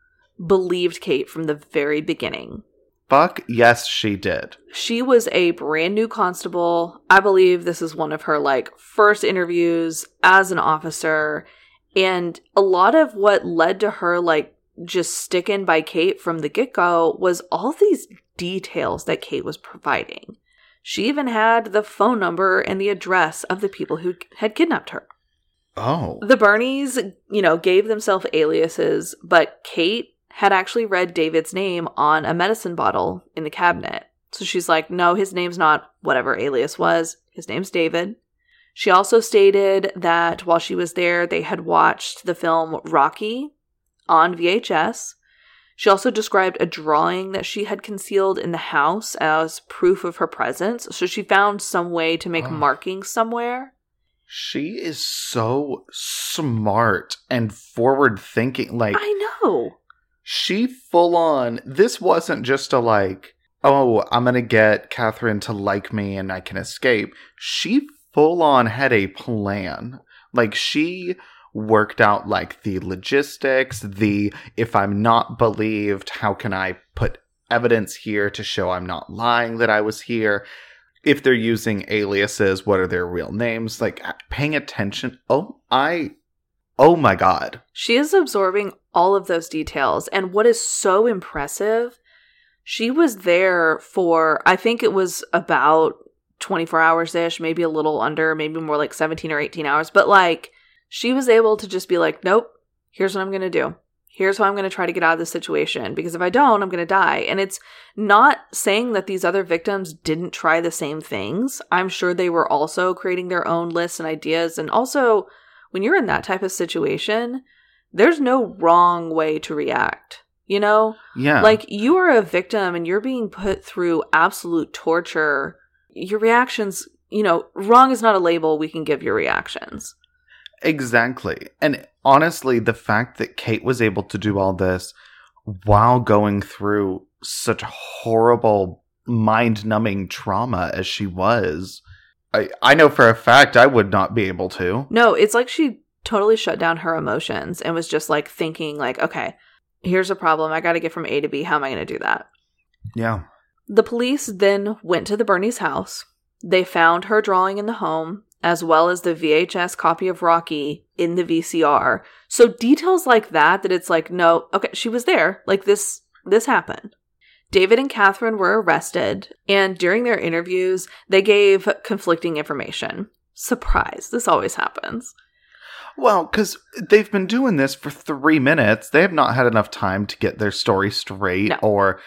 B: believed Kate from the very beginning.
A: Fuck, yes, she did.
B: She was a brand new constable. I believe this is one of her like first interviews as an officer. And a lot of what led to her like just sticking by Kate from the get go was all these details that Kate was providing. She even had the phone number and the address of the people who had kidnapped her.
A: Oh.
B: The Birnies, you know, gave themselves aliases, but Kate had actually read David's name on a medicine bottle in the cabinet. So she's like, no, his name's not whatever alias was. His name's David. She also stated that while she was there, they had watched the film Rocky on VHS. She also described a drawing that she had concealed in the house as proof of her presence. So she found some way to make ah.
A: Oh.
B: markings somewhere.
A: She is so smart and forward thinking. Like,
B: I know.
A: she full on this wasn't just a like oh i'm gonna get catherine to like me and i can escape she full on had a plan like she worked out like the logistics the if i'm not believed how can i put evidence here to show i'm not lying that i was here if they're using aliases what are their real names like uh, paying attention oh i oh my god
B: She is absorbing all of those details. And what is so impressive, she was there for, I think it was about 24 hours ish, maybe a little under, maybe more like 17 or 18 hours. But like, she was able to just be like, nope, here's what I'm going to do. Here's how I'm going to try to get out of this situation because if I don't, I'm going to die. And it's not saying that these other victims didn't try the same things. I'm sure they were also creating their own lists and ideas. And also, when you're in that type of situation, there's no wrong way to react. You know?
A: Yeah.
B: Like you are a victim and you're being put through absolute torture. Your reactions, you know, wrong is not a label we can give your reactions.
A: Exactly. And honestly, the fact that Kate was able to do all this while going through such horrible, mind numbing trauma as she was, I, I know for a fact I would not be able to.
B: No, it's like she totally shut down her emotions and was just like thinking like, okay, here's a problem. I got to get from A to B. How am I going to do that?
A: Yeah.
B: The police then went to the Birnie's house. They found her drawing in the home as well as the VHS copy of Rocky in the VCR. So details like that that it's like no, okay, she was there. Like this this happened. David and Catherine were arrested, and during their interviews, they gave conflicting information. Surprise, this always happens.
A: Well, because they've been doing this for three minutes. They have not had enough time to get their story straight,
B: No.
A: or.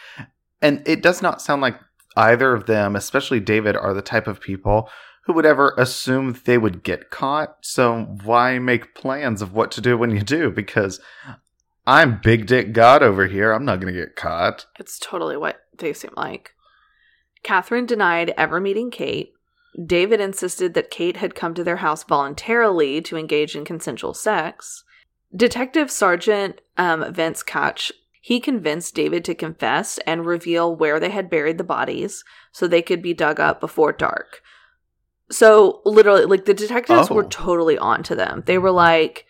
A: And it does not sound like either of them, especially David, are the type of people who would ever assume they would get caught. So why make plans of what to do when you do? Because I'm Big Dick God over here. I'm not going to get caught.
B: It's totally what they seem like. Catherine denied ever meeting Kate. David insisted that Kate had come to their house voluntarily to engage in consensual sex. Detective Sergeant um, Vince Koch he convinced David to confess and reveal where they had buried the bodies so they could be dug up before dark. So literally, like the detectives
A: Oh.
B: were totally on to them. They were like,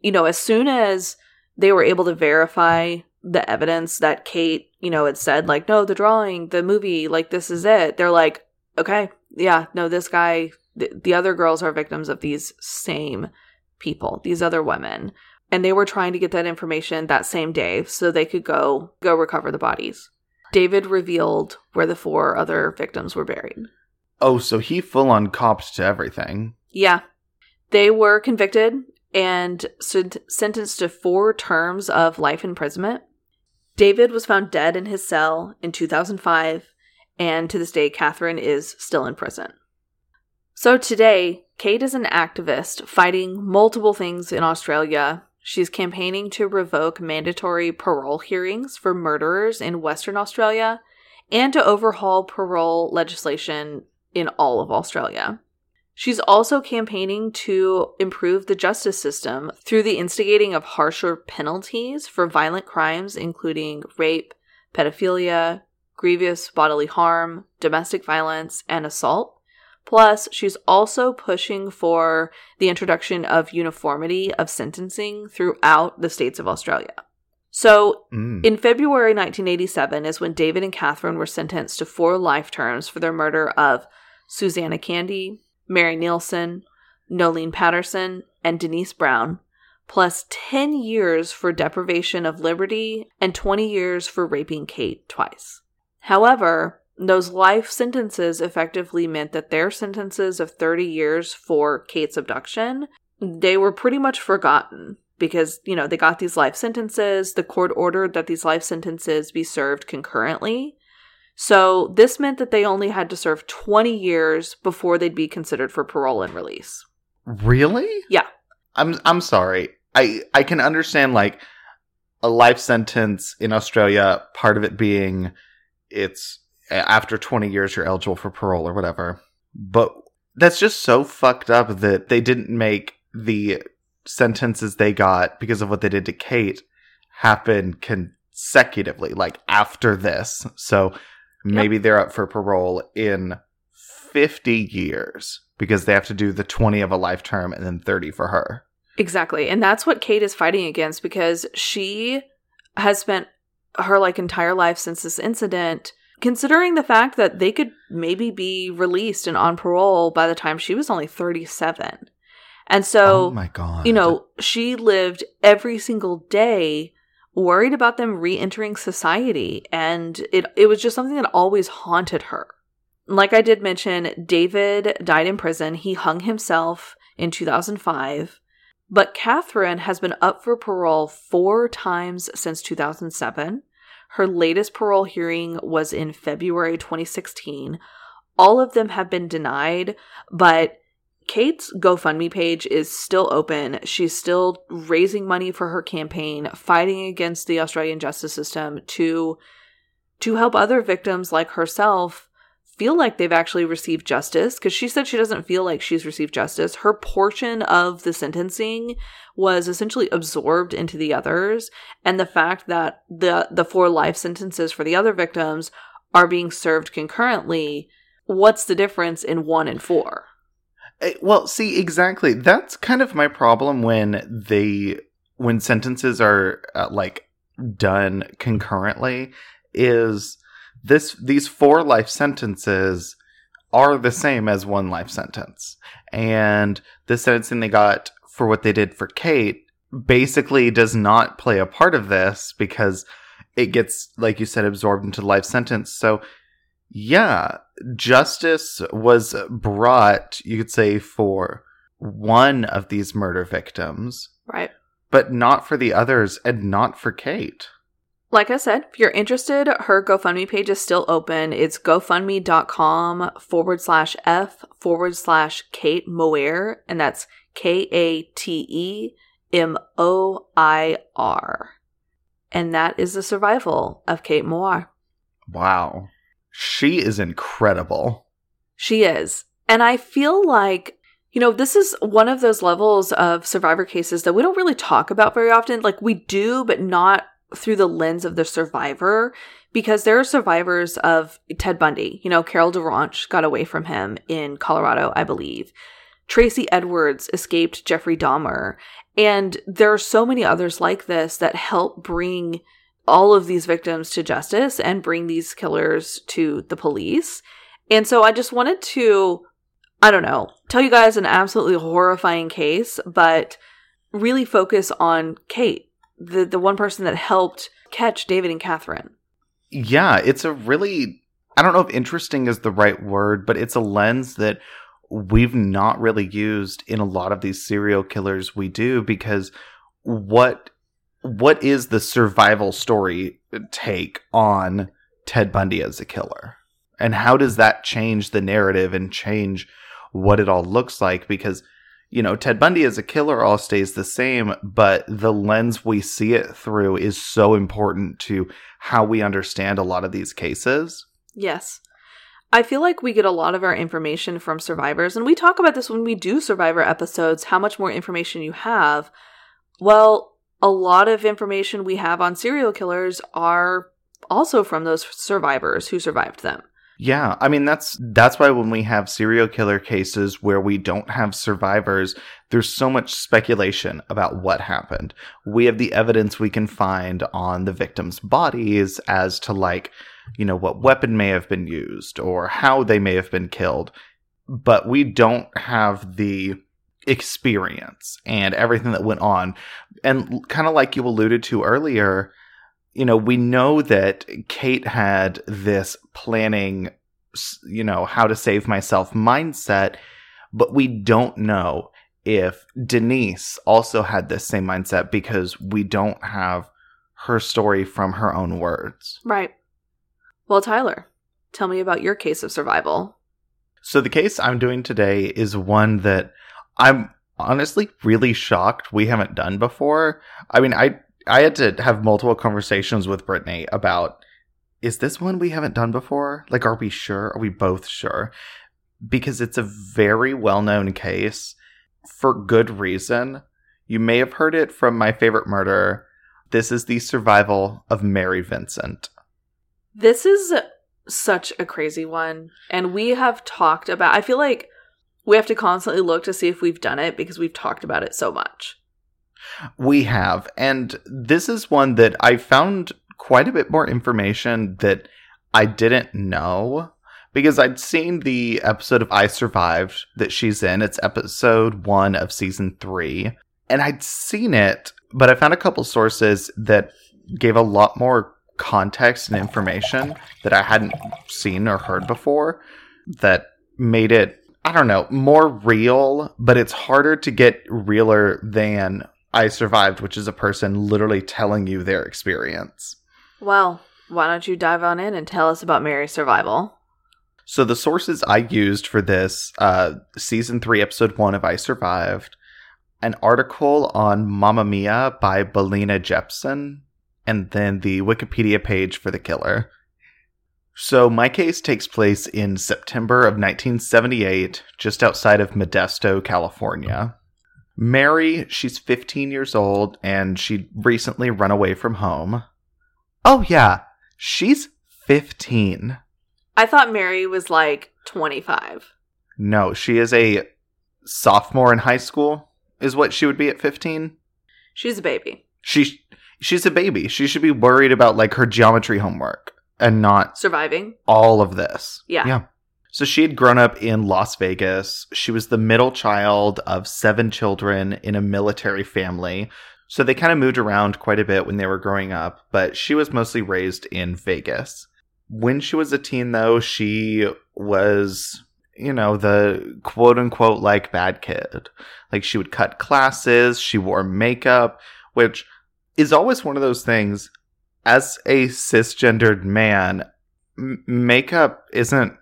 B: you know, as soon as they were able to verify the evidence that Kate, you know, had said, like, no, the drawing, the movie, like, this is it. They're like, okay, yeah, no, this guy, th- the other girls are victims of these same people, these other women. And they were trying to get that information that same day so they could go go recover the bodies. David revealed where the four other victims were buried.
A: Oh, so he full on copped to everything.
B: Yeah. They were convicted and sent- sentenced to four terms of life imprisonment. David was found dead in his cell in 2005, and to this day, Catherine is still in prison. So today, Kate is an activist fighting multiple things in Australia. She's campaigning to revoke mandatory parole hearings for murderers in Western Australia and to overhaul parole legislation in all of Australia. She's also campaigning to improve the justice system through the instigating of harsher penalties for violent crimes, including rape, pedophilia, grievous bodily harm, domestic violence, and assault. Plus, she's also pushing for the introduction of uniformity of sentencing throughout the states of Australia. So,
A: Mm.
B: in February 1987 is when David and Catherine were sentenced to four life terms for their murder of Susannah Candy, Mary Neilson, Noelene Patterson, and Denise Brown, plus 10 years for deprivation of liberty and 20 years for raping Kate twice. However, those life sentences effectively meant that their sentences of 30 years for Kate's abduction, they were pretty much forgotten because, you know, they got these life sentences. The court ordered that these life sentences be served concurrently. So this meant that they only had to serve 20 years before they'd be considered for parole and release.
A: Really?
B: Yeah.
A: I'm I'm sorry. I I can understand like a life sentence in Australia, part of it being it's after 20 years you're eligible for parole or whatever. But that's just so fucked up that they didn't make the sentences they got because of what they did to Kate happen consecutively like after this. So maybe they're up for parole in 50 years because they have to do the 20 of a life term and then 30 for her.
B: Exactly. And that's what Kate is fighting against because she has spent her like entire life since this incident considering the fact that they could maybe be released and on parole by the time she was only 37. And so
A: oh my god.
B: you know, she lived every single day worried about them re-entering society and it it was just something that always haunted her. Like I did mention, David died in prison. He hung himself in 2005. But Catherine has been up for parole four times since 2007. Her latest parole hearing was in February 2016. All of them have been denied, but Kate's GoFundMe page is still open. She's still raising money for her campaign, fighting against the Australian justice system to to help other victims like herself feel like they've actually received justice because she said she doesn't feel like she's received justice. Her portion of the sentencing was essentially absorbed into the others and the fact that the the four life sentences for the other victims are being served concurrently, what's the difference in 1 and 4?
A: Eh, Well, see, exactly. That's kind of my problem when they when sentences are uh, like done concurrently is this these four life sentences are the same as one life sentence. And the sentencing they got for what they did for Kate basically does not play a part of this because it gets like you said absorbed into life sentence. So yeah, justice was brought, you could say, for one of these murder victims,
B: Right.
A: but not for the others and not for Kate.
B: Like I said, if you're interested, her GoFundMe page is still open. It's gofundme.com forward slash F forward slash Kate Moir, and that's K A T E M O I R. And that is the survival of Kate Moir.
A: Wow. She is incredible.
B: She is. And I feel like, you know, this is one of those levels of survivor cases that we don't really talk about very often. Like we do, but not through the lens of the survivor, because there are survivors of Ted Bundy. You know, Carol DaRonch got away from him in Colorado, I believe. Tracy Edwards escaped Jeffrey Dahmer. And there are so many others like this that help bring all of these victims to justice and bring these killers to the police. And so I just wanted to, I don't know, tell you guys an absolutely horrifying case, but really focus on Kate, the, the one person that helped catch David and Catherine.
A: Yeah, it's a really, I don't know if interesting is the right word, but it's a lens that we've not really used in a lot of these serial killers we do because what what is the survival story take on Ted Bundy as a killer? And how does that change the narrative and change what it all looks like? Because, you know, Ted Bundy as a killer all stays the same, but the lens we see it through is so important to how we understand a lot of these cases.
B: Yes. I feel like we get a lot of our information from survivors, and we talk about this when we do survivor episodes how much more information you have. Well, a lot of information we have on serial killers are also from those survivors who survived them.
A: Yeah, I mean that's that's why when we have serial killer cases where we don't have survivors, there's so much speculation about what happened. We have the evidence we can find on the victims' bodies as to like, you know, what weapon may have been used or how they may have been killed, but we don't have the experience and everything that went on. And kind of like you alluded to earlier, you know, we know that Kate had this planning, you know, how to save myself mindset, but we don't know if Denise also had this same mindset because we don't have her story from her own words.
B: Right. Well, Tyler, tell me about your case of survival.
A: So the case I'm doing today is one that I'm honestly really shocked we haven't done before. I mean, I I had to have multiple conversations with Brittany about is this one we haven't done before? Like are we sure? Are we both sure? Because it's a very well-known case for good reason. You may have heard it from my favorite murder. This is the survival of Mary Vincent.
B: This is such a crazy one. And we have talked about, I feel like we have to constantly look to see if we've done it because we've talked about it so much.
A: We have. And this is one that I found quite a bit more information that I didn't know because I'd seen the episode of I Survived that she's in. It's episode one of season three. And I'd seen it, but I found a couple sources that gave a lot more context and information that I hadn't seen or heard before that made it I don't know, more real, but it's harder to get realer than I survived, which is a person literally telling you their experience.
B: Well, why don't you dive on in and tell us about Mary's survival?
A: So the sources I used for this uh, season three, episode one of I Survived, an article on Mamamia by Billina Jeppson, and then the Wikipedia page for the killer. So my case takes place in September of 1978, just outside of Modesto, California. Mary, she's 15 years old and she'd recently run away from home. Oh yeah, she's 15.
B: I thought Mary was like 25.
A: No, she is a sophomore in high school, is what she would be at 15.
B: She's a baby.
A: She she's a baby. She should be worried about like her geometry homework and not
B: Surviving.
A: all of this.
B: Yeah.
A: Yeah. So she had grown up in Las Vegas. She was the middle child of seven children in a military family. So they kind of moved around quite a bit when they were growing up, but she was mostly raised in Vegas. When she was a teen, though, she was, you know, the quote unquote like bad kid. Like she would cut classes, she wore makeup, which is always one of those things. As a cisgendered man, m- makeup isn't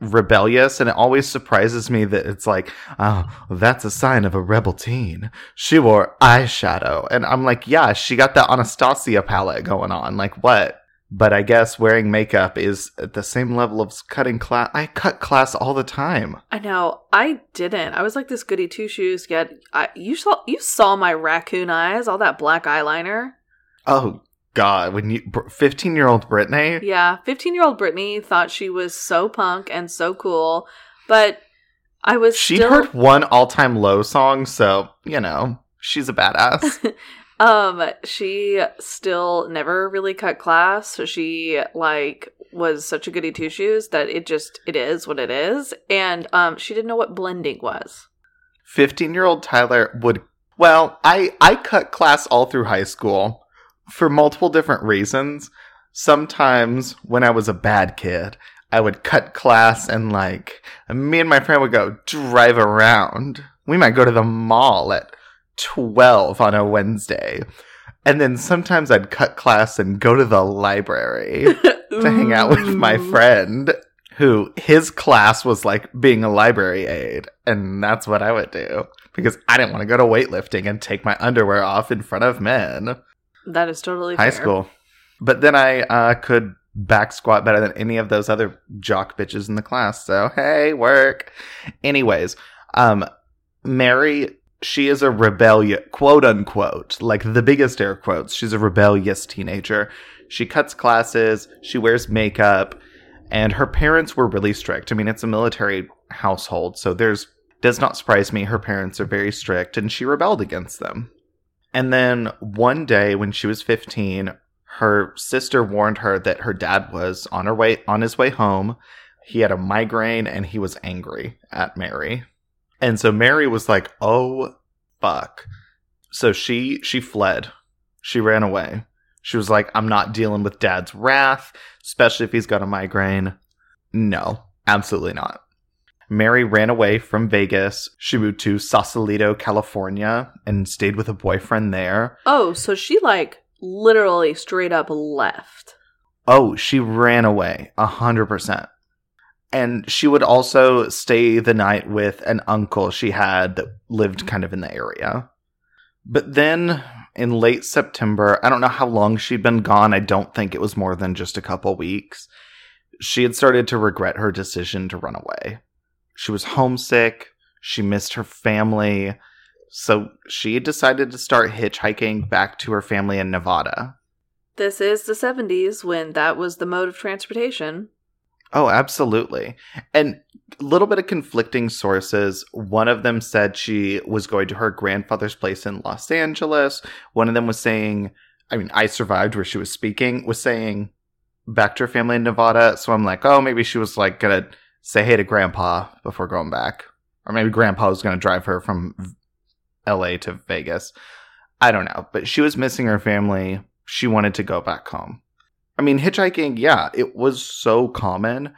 A: rebellious and it always surprises me that it's like oh that's a sign of a rebel teen she wore eyeshadow and i'm like yeah she got that anastasia palette going on like what but i guess wearing makeup is at the same level of cutting class i cut class all the time
B: I know. I didn't. I was like this goody two shoes. Yet I, you saw you saw my raccoon eyes, all that black eyeliner.
A: oh god when you 15 year old brittany
B: Yeah, fifteen year old Brittany thought she was so punk and so cool, but I was
A: she
B: still
A: heard one all-time low song so you know she's a badass
B: um she still never really cut class. So she like was such a goody two shoes that it just it is what it is, and um she didn't know what blending was.
A: 15 year old Tyler would well, I I cut class all through high school for multiple different reasons. Sometimes when I was a bad kid, I would cut class and like me and my friend would go drive around. We might go to the mall at 12 on a Wednesday. And then sometimes I'd cut class and go to the library to hang out with my friend who his class was like being a library aide and that's what I would do because I didn't want to go to weightlifting and take my underwear off in front of men.
B: That is totally
A: High
B: fair.
A: school. But then I uh, could back squat better than any of those other jock bitches in the class. So, hey, work. Anyways, um Mary she is a rebellious quote unquote, like the biggest air quotes. She's a rebellious teenager. She cuts classes, she wears makeup, and her parents were really strict. I mean, it's a military household, so there's does not surprise me her parents are very strict and she rebelled against them. And then one day when she was 15, her sister warned her that her dad was on her way on his way home. He had a migraine and he was angry at Mary. And so Mary was like, "Oh fuck." So she she fled. She ran away. She was like, "I'm not dealing with dad's wrath, especially if he's got a migraine." No, absolutely not. Mary ran away from Vegas. She moved to Sausalito, California, and stayed with a boyfriend there.
B: Oh, so she like literally straight up left.
A: Oh, she ran away a hundred percent. And she would also stay the night with an uncle she had that lived kind of in the area. But then in late September, I don't know how long she'd been gone. I don't think it was more than just a couple weeks. She had started to regret her decision to run away. She was homesick. She missed her family. So she decided to start hitchhiking back to her family in Nevada.
B: This is the 70s when that was the mode of transportation.
A: Oh, absolutely. And a little bit of conflicting sources. One of them said she was going to her grandfather's place in Los Angeles. One of them was saying, I mean, I survived where she was speaking, was saying back to her family in Nevada. So I'm like, oh, maybe she was like going to say hey to grandpa before going back. Or maybe grandpa was going to drive her from LA to Vegas. I don't know. But she was missing her family. She wanted to go back home. I mean, hitchhiking, yeah, it was so common.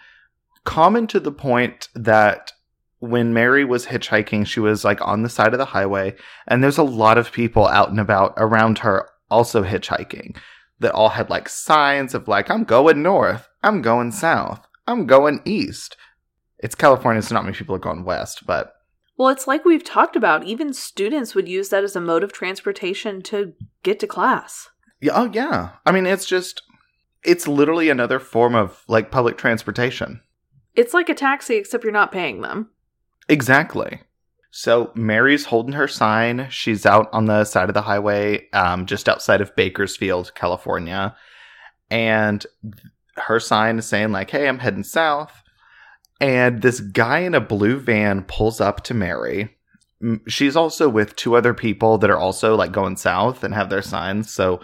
A: Common to the point that when Mary was hitchhiking, she was like on the side of the highway, and there's a lot of people out and about around her also hitchhiking that all had like signs of like, I'm going north, I'm going south, I'm going east. It's California, so not many people are going west, but
B: Well, it's like we've talked about. Even students would use that as a mode of transportation to get to class.
A: yeah, oh yeah. I mean, it's just, it's literally another form of like public transportation.
B: It's like a taxi, except you're not paying them.
A: Exactly. So Mary's holding her sign. She's out on the side of the highway, um, just outside of Bakersfield, California. And her sign is saying, like, hey, I'm heading south. And this guy in a blue van pulls up to Mary. She's also with two other people that are also like going south and have their signs. So,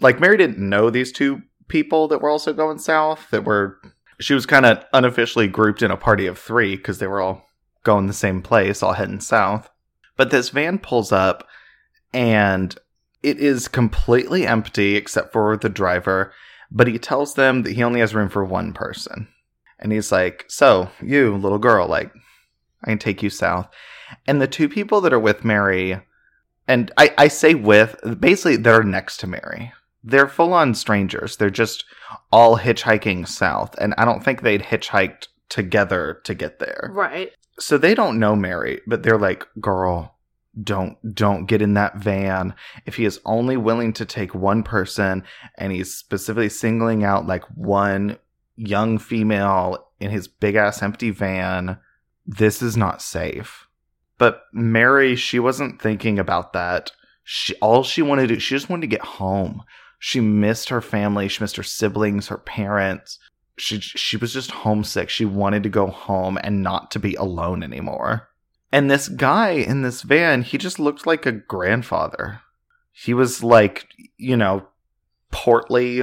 A: like, Mary didn't know these two people that were also going south, that were, she was kind of unofficially grouped in a party of three because they were all going the same place, all heading south. But this van pulls up and it is completely empty except for the driver. But he tells them that he only has room for one person. And he's like, So, you, little girl, like, I can take you south. And the two people that are with Mary, and I, I say with, basically, they're next to Mary. They're full on strangers. They're just all hitchhiking south. And I don't think they'd hitchhiked together to get there
B: Right.
A: so they don't know Mary, but they're like, "Girl, don't don't get in that van. If he is only willing to take one person and he's specifically singling out like one young female in his big ass empty van, this is not safe." But Mary, she wasn't thinking about that. She all she wanted to do, she just wanted to get home. She missed her family, she missed her siblings, her parents she she was just homesick. She wanted to go home and not to be alone anymore. And this guy in this van, he just looked like a grandfather. He was like, you know, portly.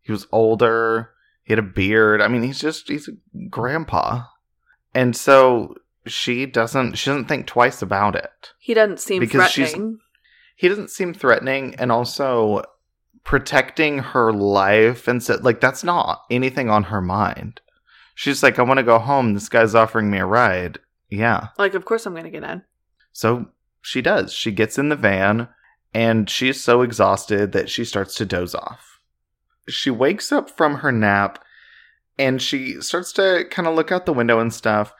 A: He was older. He had a beard. I mean, he's just he's a grandpa. And so she doesn't she doesn't think twice about it.
B: He doesn't seem
A: Because she's-
B: threatening.
A: He doesn't seem threatening and also protecting her life and so like that's not anything on her mind. She's like, I want to go home. This guy's offering me a ride. Yeah.
B: Like, of course I'm going to get in.
A: So she does. She gets in the van and she's so exhausted that she starts to doze off. She wakes up from her nap and she starts to kind of look out the window and stuff.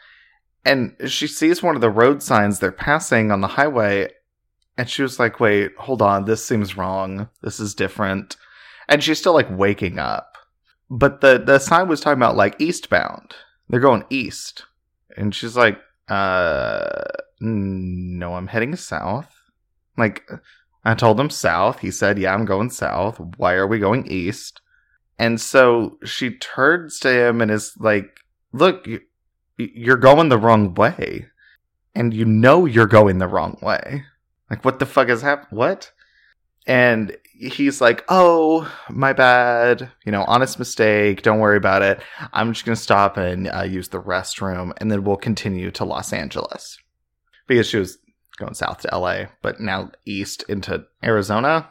A: And she sees one of the road signs they're passing on the highway. And she was like, wait, hold on. This seems wrong. This is different. And she's still like waking up. But the, the sign was talking about like eastbound. They're going east. And she's like, uh, no, I'm heading south. Like, I told him south. He said, yeah, I'm going south. Why are we going east? And so she turns to him and is like, look, you, you're going the wrong way. And you know you're going the wrong way. Like, what the fuck has happened? What? And he's like, oh, my bad. You know, honest mistake. Don't worry about it. I'm just going to stop and uh, use the restroom, and then we'll continue to Los Angeles. Because she was going south to LA, but now east into Arizona.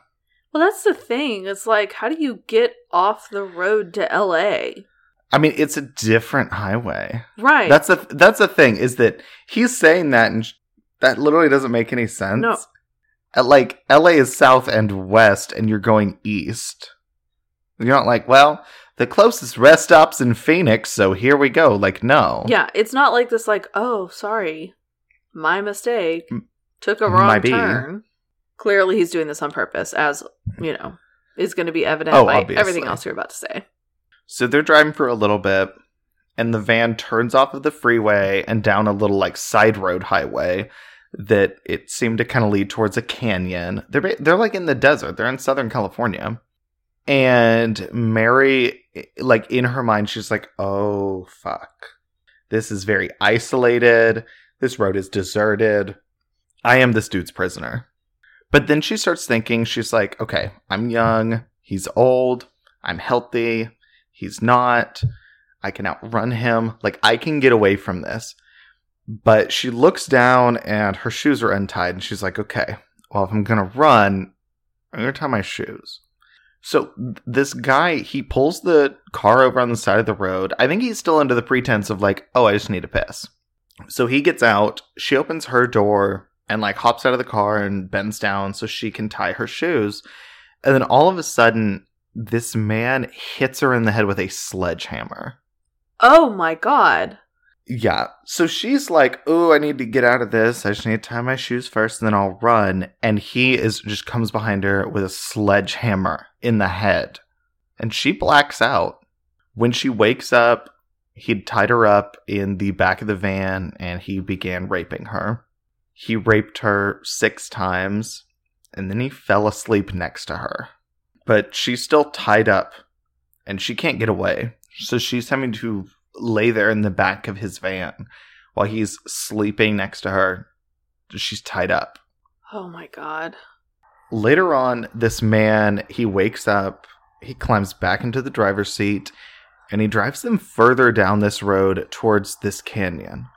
B: Well, that's the thing. It's like, how do you get off the road to LA?
A: I mean, it's a different highway.
B: Right.
A: That's the that's the thing is that he's saying that, and sh- that literally doesn't make any sense.
B: No.
A: Like LA is south and west, and you're going east. You're not like, well, the closest rest stop's in Phoenix, so here we go. Like, no.
B: Yeah, it's not like this, like, oh, sorry, my mistake. Took a wrong
A: might be.
B: turn. Clearly, he's doing this on purpose, as, you know, is going to be evident
A: Oh,
B: by
A: obviously.
B: everything else you're about to say.
A: So they're driving for a little bit, and the van turns off of the freeway and down a little like side road highway that it seemed to kind of lead towards a canyon. They're they're like in the desert. They're in Southern California, and Mary, like in her mind, she's like, "Oh fuck, this is very isolated. This road is deserted. I am this dude's prisoner." But then she starts thinking, she's like, "Okay, I'm young. He's old. I'm healthy." He's not. I can outrun him. Like, I can get away from this. But she looks down and her shoes are untied. And she's like, okay, well, if I'm to run, I'm to tie my shoes. So th- this guy, he pulls the car over on the side of the road. I think he's still under the pretense of, like, oh, I just need to piss. So he gets out, she opens her door and like hops out of the car and bends down so she can tie her shoes. And then all of a sudden, this man hits her in the head with a sledgehammer.
B: Oh my god.
A: Yeah. So she's like, "Oh, I need to get out of this. I just need to tie my shoes first, and then I'll run." And he is just comes behind her with a sledgehammer in the head, and she blacks out. When she wakes up, he'd tied her up in the back of the van, and he began raping her. He raped her six times, and then he fell asleep next to her. But she's still tied up, and she can't get away. So she's having to lay there in the back of his van while he's sleeping next to her. She's tied up.
B: Oh my god.
A: Later on, this man, he wakes up, he climbs back into the driver's seat, and he drives them further down this road towards this canyon,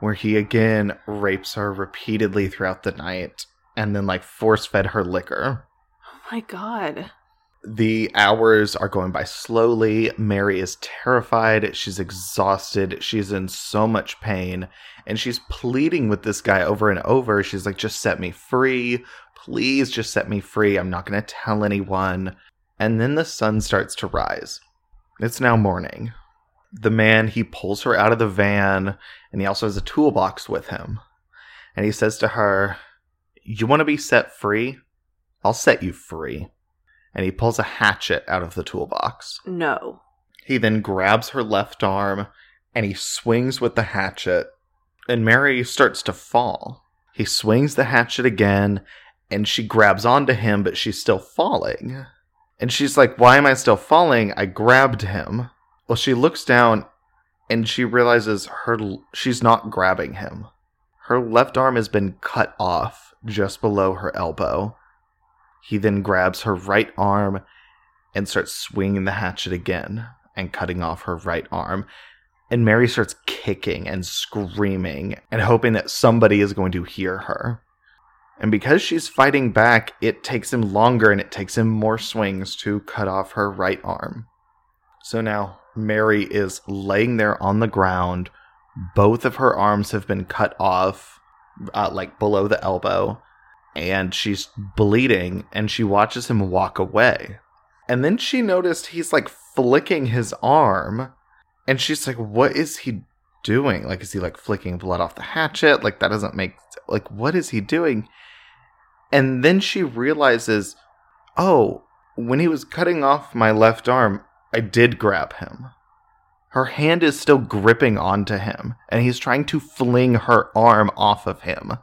A: where he again rapes her repeatedly throughout the night and then like force fed her liquor.
B: Oh my god.
A: The hours are going by slowly. Mary is terrified. She's exhausted. She's in so much pain. And she's pleading with this guy over and over. She's like, just set me free. Please just set me free. I'm not going to tell anyone. And then the sun starts to rise. It's now morning. The man, he pulls her out of the van and he also has a toolbox with him. And he says to her, You want to be set free? I'll set you free and he pulls a hatchet out of the toolbox.
B: No.
A: He then grabs her left arm and he swings with the hatchet, and Mary starts to fall. He swings the hatchet again, and she grabs onto him, but she's still falling. And she's like, Why am I still falling? I grabbed him. Well, she looks down and she realizes her she's not grabbing him. Her left arm has been cut off just below her elbow he then grabs her right arm and starts swinging the hatchet again and cutting off her right arm. And Mary starts kicking and screaming and hoping that somebody is going to hear her. And because she's fighting back, it takes him longer and it takes him more swings to cut off her right arm. So now Mary is laying there on the ground. Both of her arms have been cut off, uh, like below the elbow and she's bleeding and she watches him walk away. And then she noticed he's like flicking his arm and she's like, What is he doing? Like, is he like flicking blood off the hatchet? Like, that doesn't make, like, what is he doing? And then she realizes, Oh, when he was cutting off my left arm, I did grab him. Her hand is still gripping onto him, and he's trying to fling her arm off of him.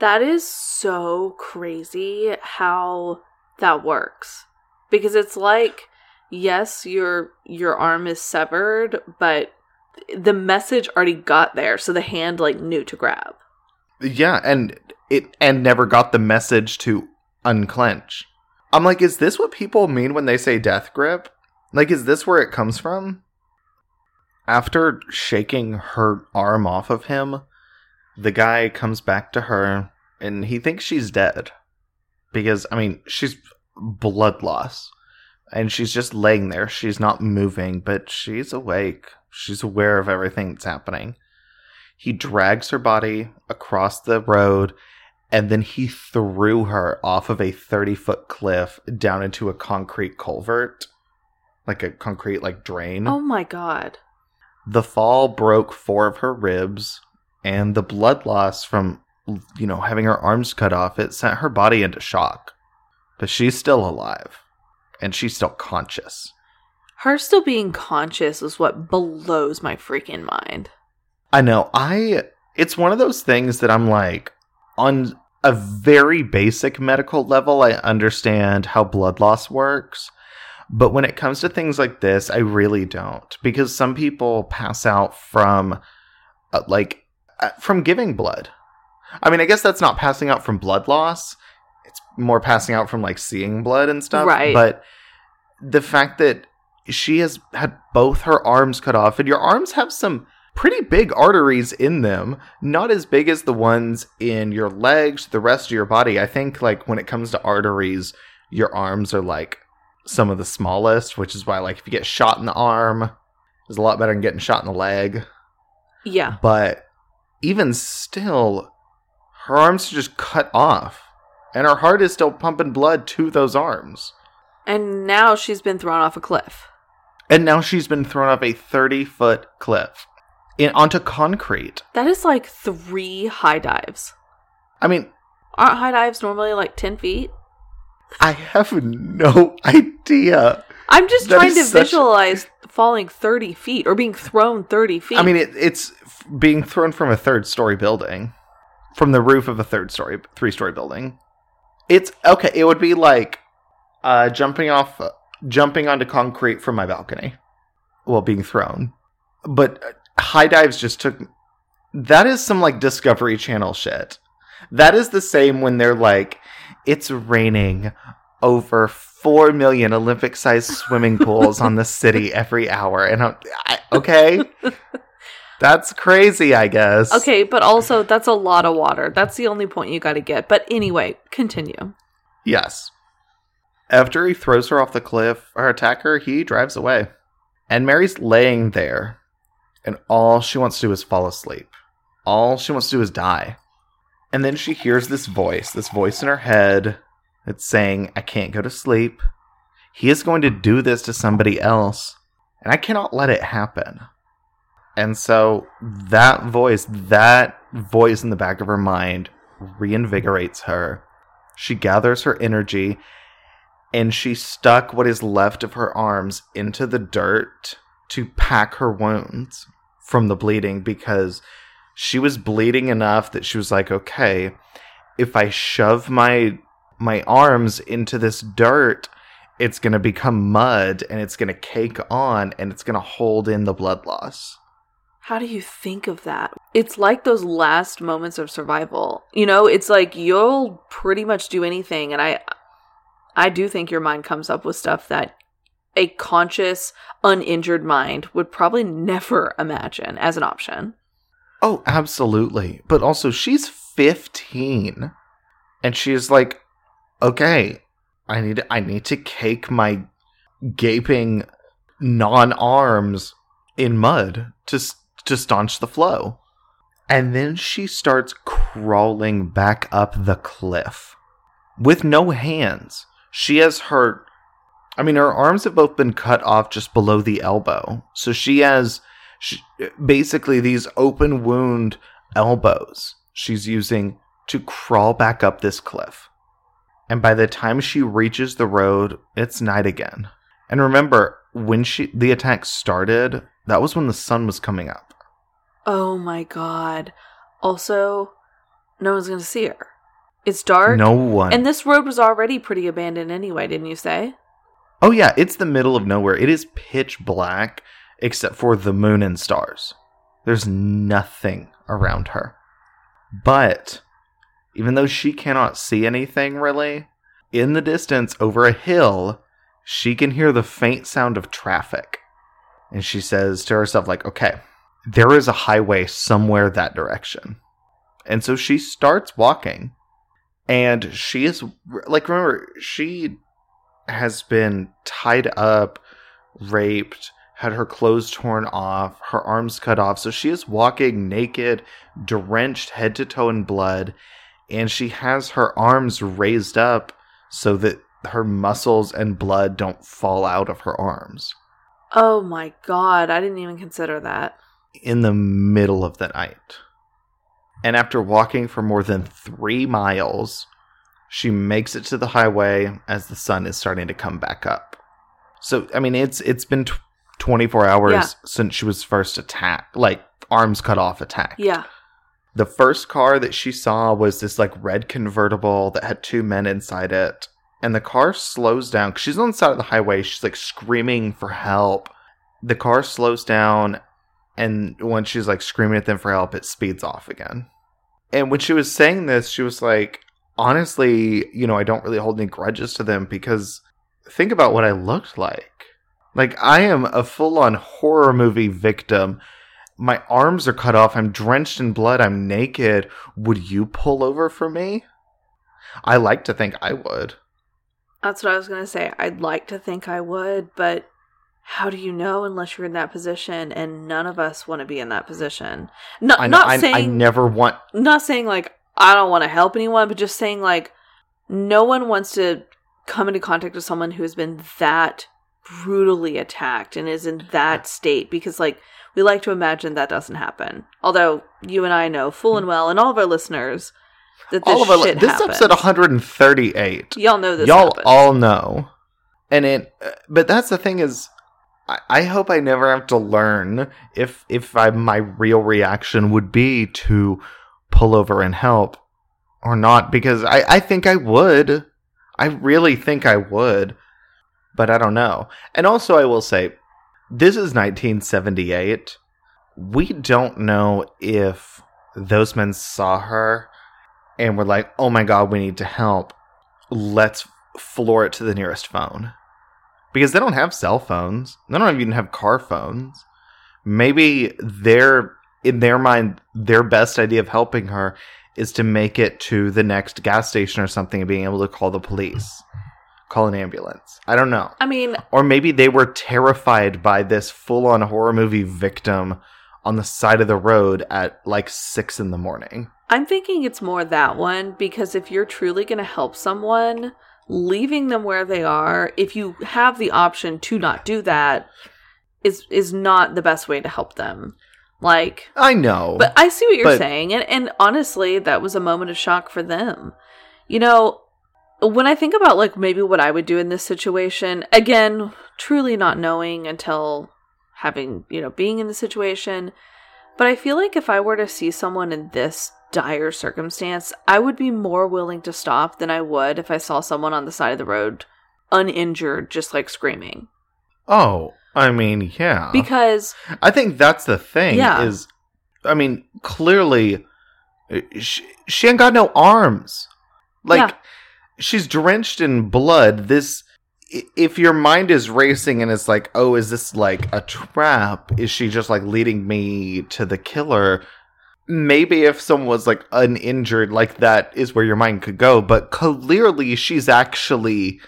B: That is so crazy how that works. Because it's like yes, your your arm is severed, but the message already got there, so the hand like knew to grab.
A: Yeah, and it and never got the message to unclench. I'm like, is this what people mean when they say death grip? Like, is this where it comes from? After shaking her arm off of him, the guy comes back to her and he thinks she's dead. Because, I mean, she's blood loss. And she's just laying there. She's not moving, but she's awake. She's aware of everything that's happening. He drags her body across the road and then he threw her off of a 30 foot cliff down into a concrete culvert like a concrete like drain
B: oh my god
A: the fall broke four of her ribs and the blood loss from you know, having her arms cut off, it sent her body into shock. But she's still alive. And she's still conscious.
B: Her still being conscious is what blows my freaking mind.
A: I know. I it's one of those things that I'm like on a very basic medical level I understand how blood loss works. But when it comes to things like this, I really don't because some people pass out from uh, like uh, from giving blood I mean, I guess that's not passing out from blood loss. It's more passing out from like seeing blood and stuff.
B: Right.
A: But the fact that she has had both her arms cut off, and your arms have some pretty big arteries in them, not as big as the ones in your legs, the rest of your body. I think like when it comes to arteries, your arms are like some of the smallest, which is why like if you get shot in the arm, it's a lot better than getting shot in the leg.
B: Yeah.
A: But even still, her arms are just cut off, and her heart is still pumping blood to those arms.
B: And now she's been thrown off a cliff.
A: And now she's been thrown off a 30 foot cliff in, onto concrete.
B: That is like three high dives.
A: I mean,
B: Aren't high dives normally like 10 feet?
A: I have no idea.
B: I'm just
A: That
B: trying to
A: such-
B: visualize falling 30 feet or being thrown 30 feet.
A: I mean, it, it's f- being thrown from a third story building, from the roof of a third story, three story building. It's okay. It would be like uh, jumping off, jumping onto concrete from my balcony while being thrown. But uh, high dives just took. That is some like Discovery Channel shit. That is the same when they're like, it's raining over 4 million Olympic sized swimming pools on the city every hour. And I'm, I, okay. That's crazy, I guess.
B: okay, but also that's a lot of water. That's the only point you got to get. But anyway, continue.
A: Yes. After he throws her off the cliff, her attacker, he drives away. And Mary's laying there, and all she wants to do is fall asleep. All she wants to do is die. And then she hears this voice, this voice in her head that's saying, I can't go to sleep. He is going to do this to somebody else, and I cannot let it happen. And so that voice, that voice in the back of her mind, reinvigorates her. She gathers her energy and she stuck what is left of her arms into the dirt to pack her wounds from the bleeding because she was bleeding enough that she was like, okay, if I shove my my arms into this dirt, it's going to become mud and it's going to cake on and it's going to hold in the blood loss.
B: How do you think of that? It's like those last moments of survival. You know, it's like you'll pretty much do anything and I I do think your mind comes up with stuff that a conscious, uninjured mind would probably never imagine as an option.
A: Oh, absolutely. But also, she's 15. And she's like, okay, I need I need to cake my gaping non-arms in mud to to staunch the flow. And then she starts crawling back up the cliff with no hands. She has her I mean her arms have both been cut off just below the elbow. So she has she, basically these open wound elbows she's using to crawl back up this cliff. And by the time she reaches the road, it's night again. And remember, when she the attack started, that was when the sun was coming up.
B: Oh my god. Also, no one's going to see her. It's dark.
A: No one.
B: And this road was already pretty abandoned anyway, didn't you say?
A: oh yeah, it's the middle of nowhere. It is pitch black except for the moon and stars. There's nothing around her. But even though she cannot see anything really, in the distance over a hill, she can hear the faint sound of traffic. And she says to herself like, "Okay, there is a highway somewhere that direction." And so she starts walking. And she is like remember, she has been tied up, raped, had her clothes torn off, her arms cut off. So she is walking naked, drenched head to toe in blood, and she has her arms raised up so that her muscles and blood don't fall out of her arms
B: Oh my god, I didn't even consider that.
A: in the middle of the night. And after walking for more than three miles, she makes it to the highway as the sun is starting to come back up. So, I mean, it's it's been 24 hours
B: Yeah.
A: since she was first attacked, like arms cut off attacked.
B: Yeah.
A: The first car that she saw was this like red convertible that had two men inside it. And the car slows down. She's on the side of the highway. She's like screaming for help. The car slows down. And when she's like screaming at them for help, it speeds off again. And when she was saying this, she was like, honestly, you know, I don't really hold any grudges to them because think about what I looked like. Like, I am a full on horror movie victim my arms are cut off. I'm drenched in blood. I'm naked. Would you pull over for me? I like to think I would.
B: That's what I was going to say. I'd like to think I would, but how do you know unless you're in that position? And none of us want to be in that position. Not
A: I,
B: not
A: I,
B: saying
A: I never want.
B: not saying like I don't want to help anyone, but just saying like no one wants to come into contact with someone who has been that brutally attacked and is in that state because like we like to imagine that doesn't happen. Although you and I know full and well, and all of our listeners, that this
A: all of our,
B: shit
A: this
B: happens.
A: episode 138.
B: Y'all know this.
A: Y'all
B: happens.
A: all know, and it. uh, But that's the thing is, I, I hope I never have to learn if if I my real reaction would be to pull over and help or not because I I think I would. I really think I would, but I don't know. And also, I will say, this is 1978. We don't know if those men saw her and were like, oh my god, we need to help. Let's floor it to the nearest phone. Because they don't have cell phones, they don't even have car phones. Maybe their, in their mind, their best idea of helping her is to make it to the next gas station or something and being able to call the police, call an ambulance. I don't know.
B: I mean,
A: Or maybe they were terrified by this full on horror movie victim on the side of the road at like six in the morning.
B: I'm thinking it's more that one because if you're truly going to help someone, leaving them where they are, if you have the option to not do that, is is not the best way to help them. Like,
A: I know.
B: but I see what you're
A: But-
B: saying, and and honestly, that was a moment of shock for them. You know, when I think about like maybe what I would do in this situation, again, truly not knowing until having, you know, being in the situation, but I feel like if I were to see someone in this dire circumstance, I would be more willing to stop than I would if I saw someone on the side of the road uninjured just like screaming.
A: oh, I mean, yeah.
B: Because
A: I think that's the thing
B: Yeah.
A: is I mean, clearly uh, she, she ain't got no arms. Like
B: Yeah.
A: She's drenched in blood. This if your mind is racing and it's like, "Oh, is this like a trap? Is she just like leading me to the killer?" Maybe if someone was like uninjured like that is where your mind could go, but clearly she's actually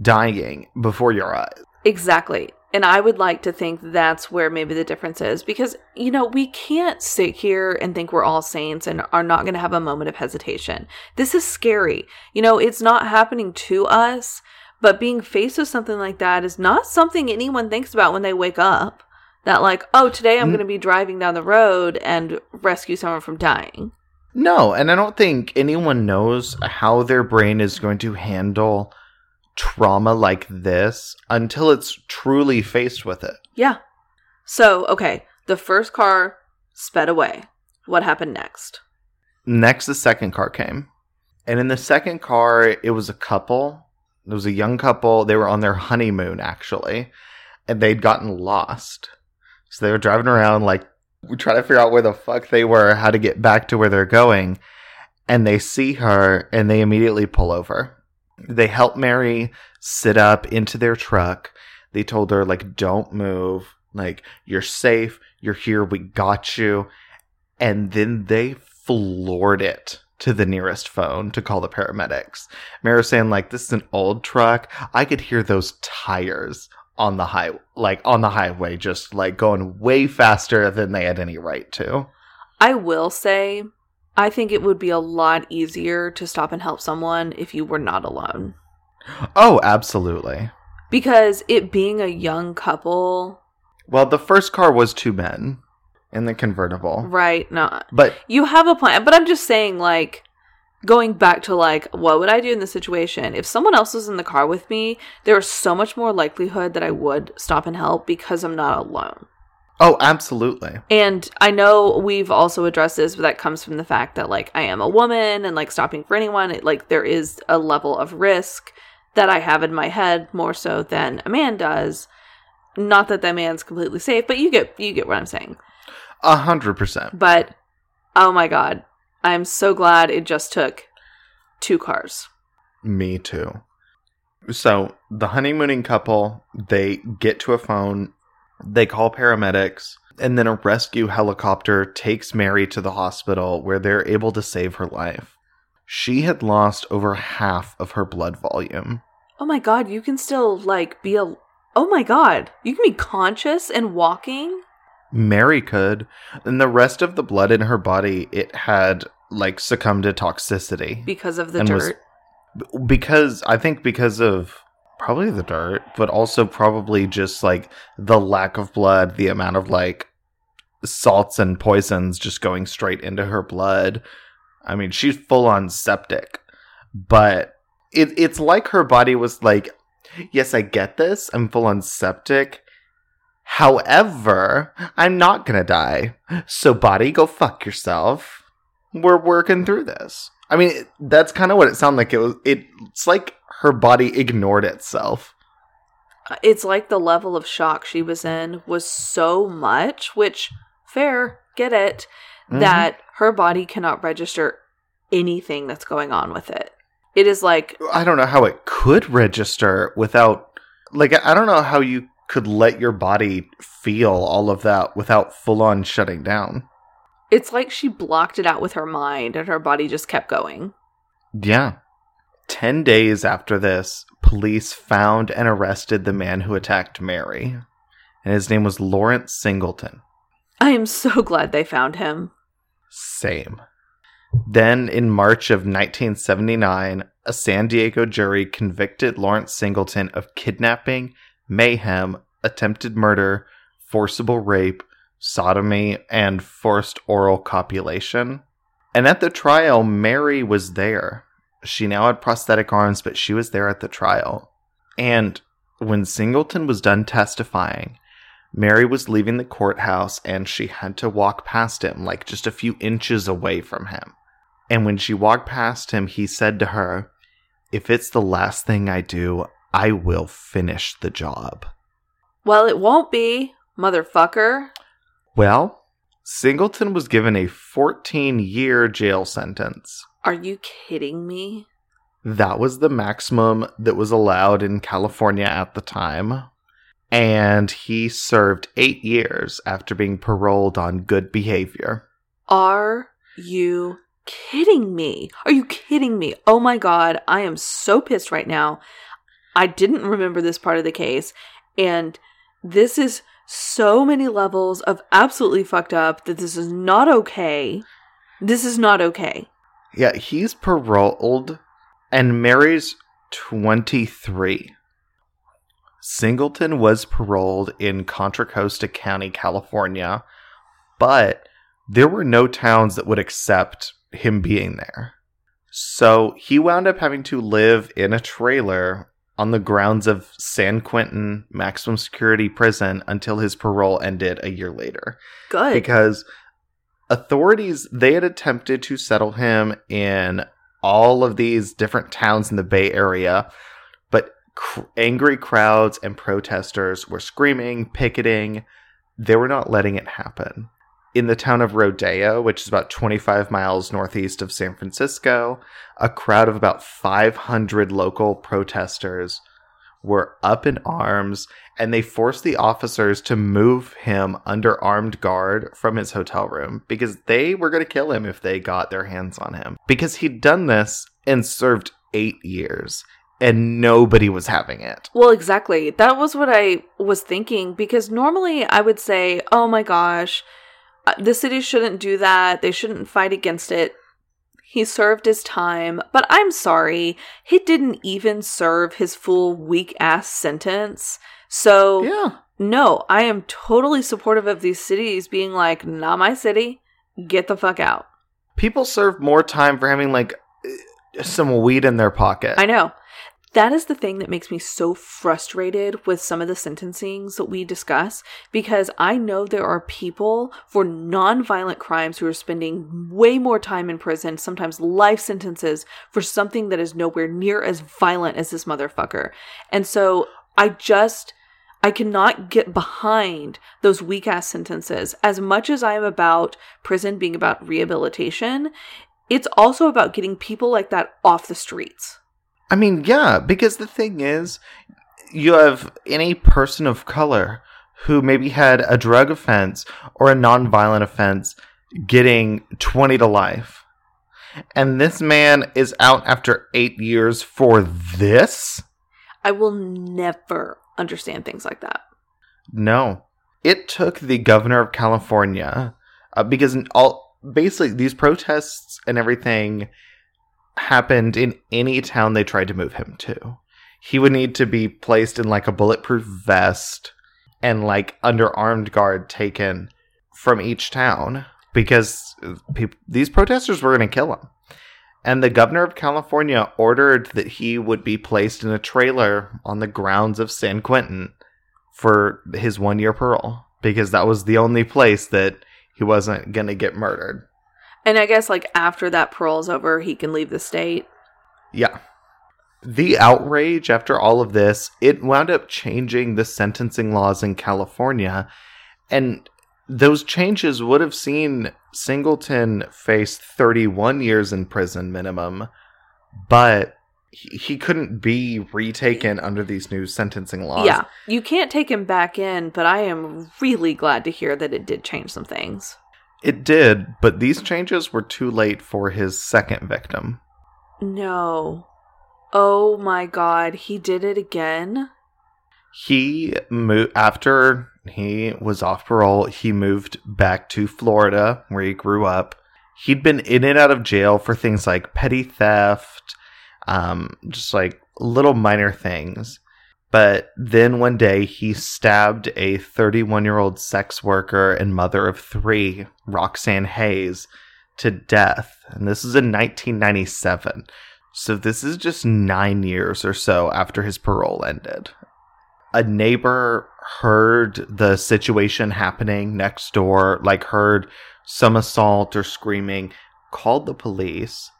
A: dying before your eyes.
B: Exactly. And I would like to think that's where maybe the difference is because, you know, we can't sit here and think we're all saints and are not going to have a moment of hesitation. This is scary. You know, it's not happening to us, but being faced with something like that is not something anyone thinks about when they wake up. That, like, oh, today I'm
A: Mm.
B: going to be driving down the road and rescue someone from dying.
A: No, and I don't think anyone knows how their brain is going to handle trauma like this until it's truly faced with it.
B: Yeah. So, okay, the first car sped away. What happened next?
A: Next, the second car came. And in the second car, it was a couple. It was a young couple. They were on their honeymoon, actually. And they'd gotten lost. So they were driving around, like, trying to figure out where the fuck they were, how to get back to where they're going. And they see her, and they immediately pull over. They help Mary sit up into their truck. They told her, like, don't move. Like, you're safe. You're here. We got you and then they floored it to the nearest phone to call the paramedics. Mary was saying like this is an old truck. I could hear those tires on the high like on the highway just like going way faster than they had any right to.
B: I will say, I think it would be a lot easier to stop and help someone if you were not alone.
A: Oh, absolutely.
B: Because it being a young couple,
A: Well, the first car was two men in the convertible.
B: right? No,
A: But
B: you have a plan. But I'm just saying, like, going back to like, what would I do in this situation? If someone else was in the car with me, there is so much more likelihood that I would stop and help because I'm not alone.
A: Oh, absolutely.
B: And I know we've also addressed this, but that comes from the fact that like I am a woman and like stopping for anyone, it, like there is a level of risk that I have in my head more so than a man does. Not that that man's completely safe, but you get you get what I'm saying.
A: A hundred percent.
B: But oh my god, I'm so glad it just took two cars.
A: Me too. So the honeymooning couple, they get to a phone, they call paramedics, and then a rescue helicopter takes Mary to the hospital where they're able to save her life. She had lost over half of her blood volume.
B: Oh my god, you can still like be a Oh my god. You can be conscious and walking?
A: Mary could. And the rest of the blood in her body, it had like succumbed to toxicity.
B: Because of the
A: And was-
B: dirt.
A: because I think because of probably the dirt, but also probably just like the lack of blood, the amount of like salts and poisons just going straight into her blood. I mean, she's full on septic, but it, it's like her body was like, yes, I get this. I'm full on septic. However, I'm not gonna die. So, body, go fuck yourself. We're working through this. I mean, that's kind of what it sounded like. It was. It, it's like her body ignored itself.
B: It's like the level of shock she was in was so much, which, fair, get it,
A: Mhm.
B: that her body cannot register anything that's going on with it. It is like,
A: I don't know how it could register without, like, I don't know how you could let your body feel all of that without full on shutting down.
B: it's like she blocked it out with her mind and her body just kept going.
A: Yeah. 10 days after this, police found and arrested the man who attacked Mary. And his name was Lawrence Singleton.
B: I am so glad they found him.
A: Same. Then, in March of 1979, a San Diego jury convicted Lawrence Singleton of kidnapping, mayhem, attempted murder, forcible rape, sodomy, and forced oral copulation. And at the trial, Mary was there. She now had prosthetic arms, but she was there at the trial. And when Singleton was done testifying, Mary was leaving the courthouse and she had to walk past him, like just a few inches away from him. And when she walked past him, he said to her, If it's the last thing I do, I will finish the job.
B: Well, it won't be, motherfucker.
A: Well, Singleton was given a 14 year jail sentence.
B: Are you kidding me?
A: That was the maximum that was allowed in California at the time. And he served eight years after being paroled on good behavior.
B: Are you kidding me? Are you kidding me? Oh my god, I am so pissed right now. I didn't remember this part of the case, and this is so many levels of absolutely fucked up that this is not okay. This is not okay.
A: Yeah, he's paroled, and Mary's 23. Singleton was paroled in Contra Costa County, California, but there were no towns that would accept him being there. So he wound up having to live in a trailer on the grounds of San Quentin Maximum Security Prison until his parole ended a year later.
B: Good.
A: because authorities they had attempted to settle him in all of these different towns in the bay area but cr- angry crowds and protesters were screaming picketing. They were not letting it happen in the town of rodeo which is about 25 miles northeast of san francisco a crowd of about 500 local protesters were up in arms and they forced the officers to move him under armed guard from his hotel room because they were going to kill him if they got their hands on him. Because he'd done this and served eight years, and nobody was having it.
B: Well, exactly. That was what I was thinking because normally I would say, oh my gosh, Uh, the city shouldn't do that. They shouldn't fight against it. He served his time, but I'm sorry, he didn't even serve his full weak ass sentence. So,
A: Yeah.
B: no, I am totally supportive of these cities being like, not my city, get the fuck out.
A: People serve more time for having like some weed in their pocket.
B: I know. That is the thing that makes me so frustrated with some of the sentencings that we discuss because I know there are people for non-violent crimes who are spending way more time in prison, sometimes life sentences for something that is nowhere near as violent as this motherfucker. And so I just I cannot get behind those weak ass sentences. As much as I am about prison being about rehabilitation, it's also about getting people like that off the streets.
A: I mean, yeah, because the thing is, you have any person of color who maybe had a drug offense or a nonviolent offense getting 20 to life. And this man is out after eight years for this?
B: I will never understand things like that.
A: No. It took the governor of California uh, because all basically these protests and everything happened in any town they tried to move him to. He would need to be placed in like a bulletproof vest and like under armed guard taken from each town because peop these protesters were going to kill him. And the governor of California ordered that he would be placed in a trailer on the grounds of San Quentin for his one year parole because that was the only place that he wasn't going to get murdered.
B: And I guess like after that parole's over, he can leave the state.
A: Yeah. The outrage after all of this, it wound up changing the sentencing laws in California. And those changes would have seen Singleton face 31 years in prison minimum, but he, he couldn't be retaken under these new sentencing laws.
B: Yeah. You can't take him back in, but I am really glad to hear that it did change some things.
A: It did, but these changes were too late for his second victim.
B: No. Oh my god, he did it again?
A: He moved after he was off parole, he moved back to Florida where he grew up. He'd been in and out of jail for things like petty theft, um, just like little minor things. But then one day he stabbed a 31 year old sex worker and mother of three, Roxanne Hayes, to death. And this is in 1997. So this is just nine years or so after his parole ended. A neighbor heard the situation happening next door, like heard some assault or screaming, called the police.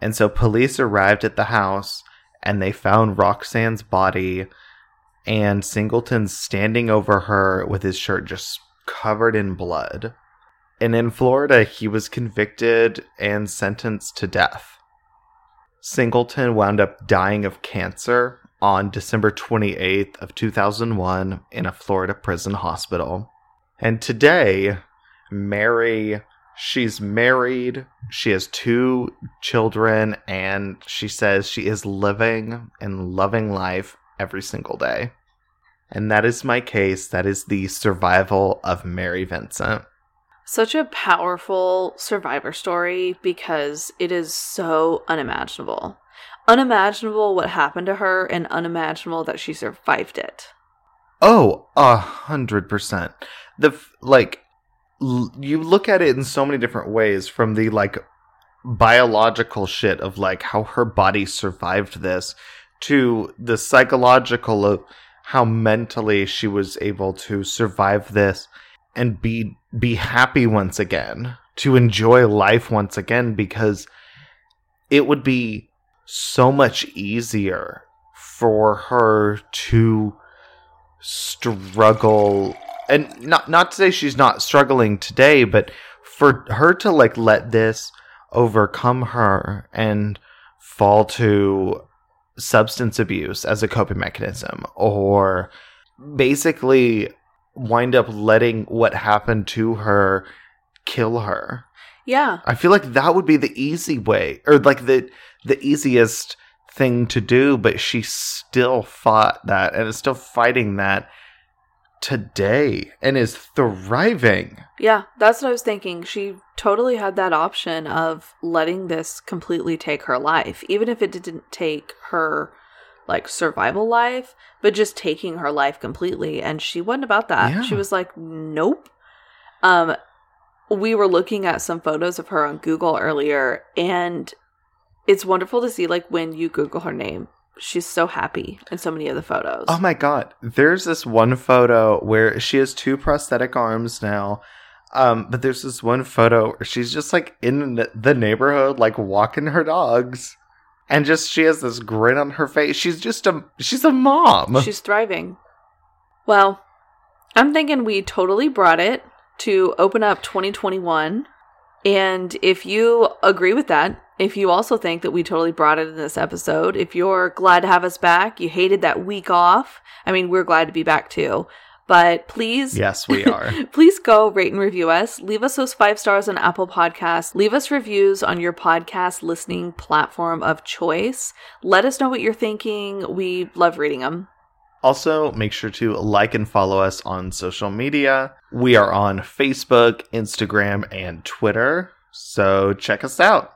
A: And so police arrived at the house and they found Roxanne's body and Singleton standing over her with his shirt just covered in blood. And in Florida, he was convicted and sentenced to death. Singleton wound up dying of cancer on December 28th of 2001 in a Florida prison hospital. And today, Mary She's married, she has two children, and she says she is living and loving life every single day. And that is my case. That is the survival of Mary Vincent.
B: Such a powerful survivor story because it is so unimaginable. Unimaginable what happened to her, and unimaginable that she survived it.
A: Oh, a hundred percent. The like you look at it in so many different ways from the like biological shit of like how her body survived this to the psychological of how mentally she was able to survive this and be be happy once again to enjoy life once again because it would be so much easier for her to struggle and not not to say she's not struggling today, but for her to like let this overcome her and fall to substance abuse as a coping mechanism or basically wind up letting what happened to her kill her.
B: Yeah.
A: I feel like that would be the easy way or like the the easiest thing to do, but she still fought that and is still fighting that today and is thriving.
B: Yeah, that's what I was thinking. She totally had that option of letting this completely take her life, even if it didn't take her like survival life, but just taking her life completely. And she wasn't about that.
A: Yeah.
B: She was like, nope. Um, we were looking at some photos of her on Google earlier, and it's wonderful to see like when you Google her name. She's so happy in so many of the photos.
A: Oh my god. There's this one photo where she has two prosthetic arms now. Um, but there's this one photo where she's just like in the- the neighborhood, like walking her dogs. And just she has this grin on her face. She's just a she's a mom.
B: She's thriving. Well, I'm thinking we totally brought it to open up 2021. And if you agree with that, if you also think that we totally brought it in this episode, if you're glad to have us back, you hated that week off, I mean, we're glad to be back too. But please,
A: yes, we are.
B: please go rate and review us. Leave us those five stars on Apple Podcasts. Leave us reviews on your podcast listening platform of choice. Let us know what you're thinking. We love reading them.
A: Also, make sure to like and follow us on social media. We are on Facebook, Instagram, and Twitter. So check us out.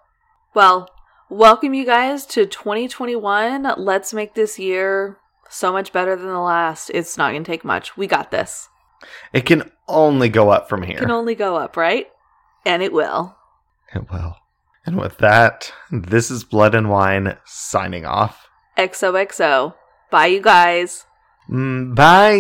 B: Well, welcome you guys to 2021. Let's make this year so much better than the last. It's not going to take much. We got this.
A: It can only go up from here.
B: It Can only go up, right? And it will.
A: It will. And with that, this is Blood and Wine signing off.
B: XOXO. Bye, you guys.
A: Bye.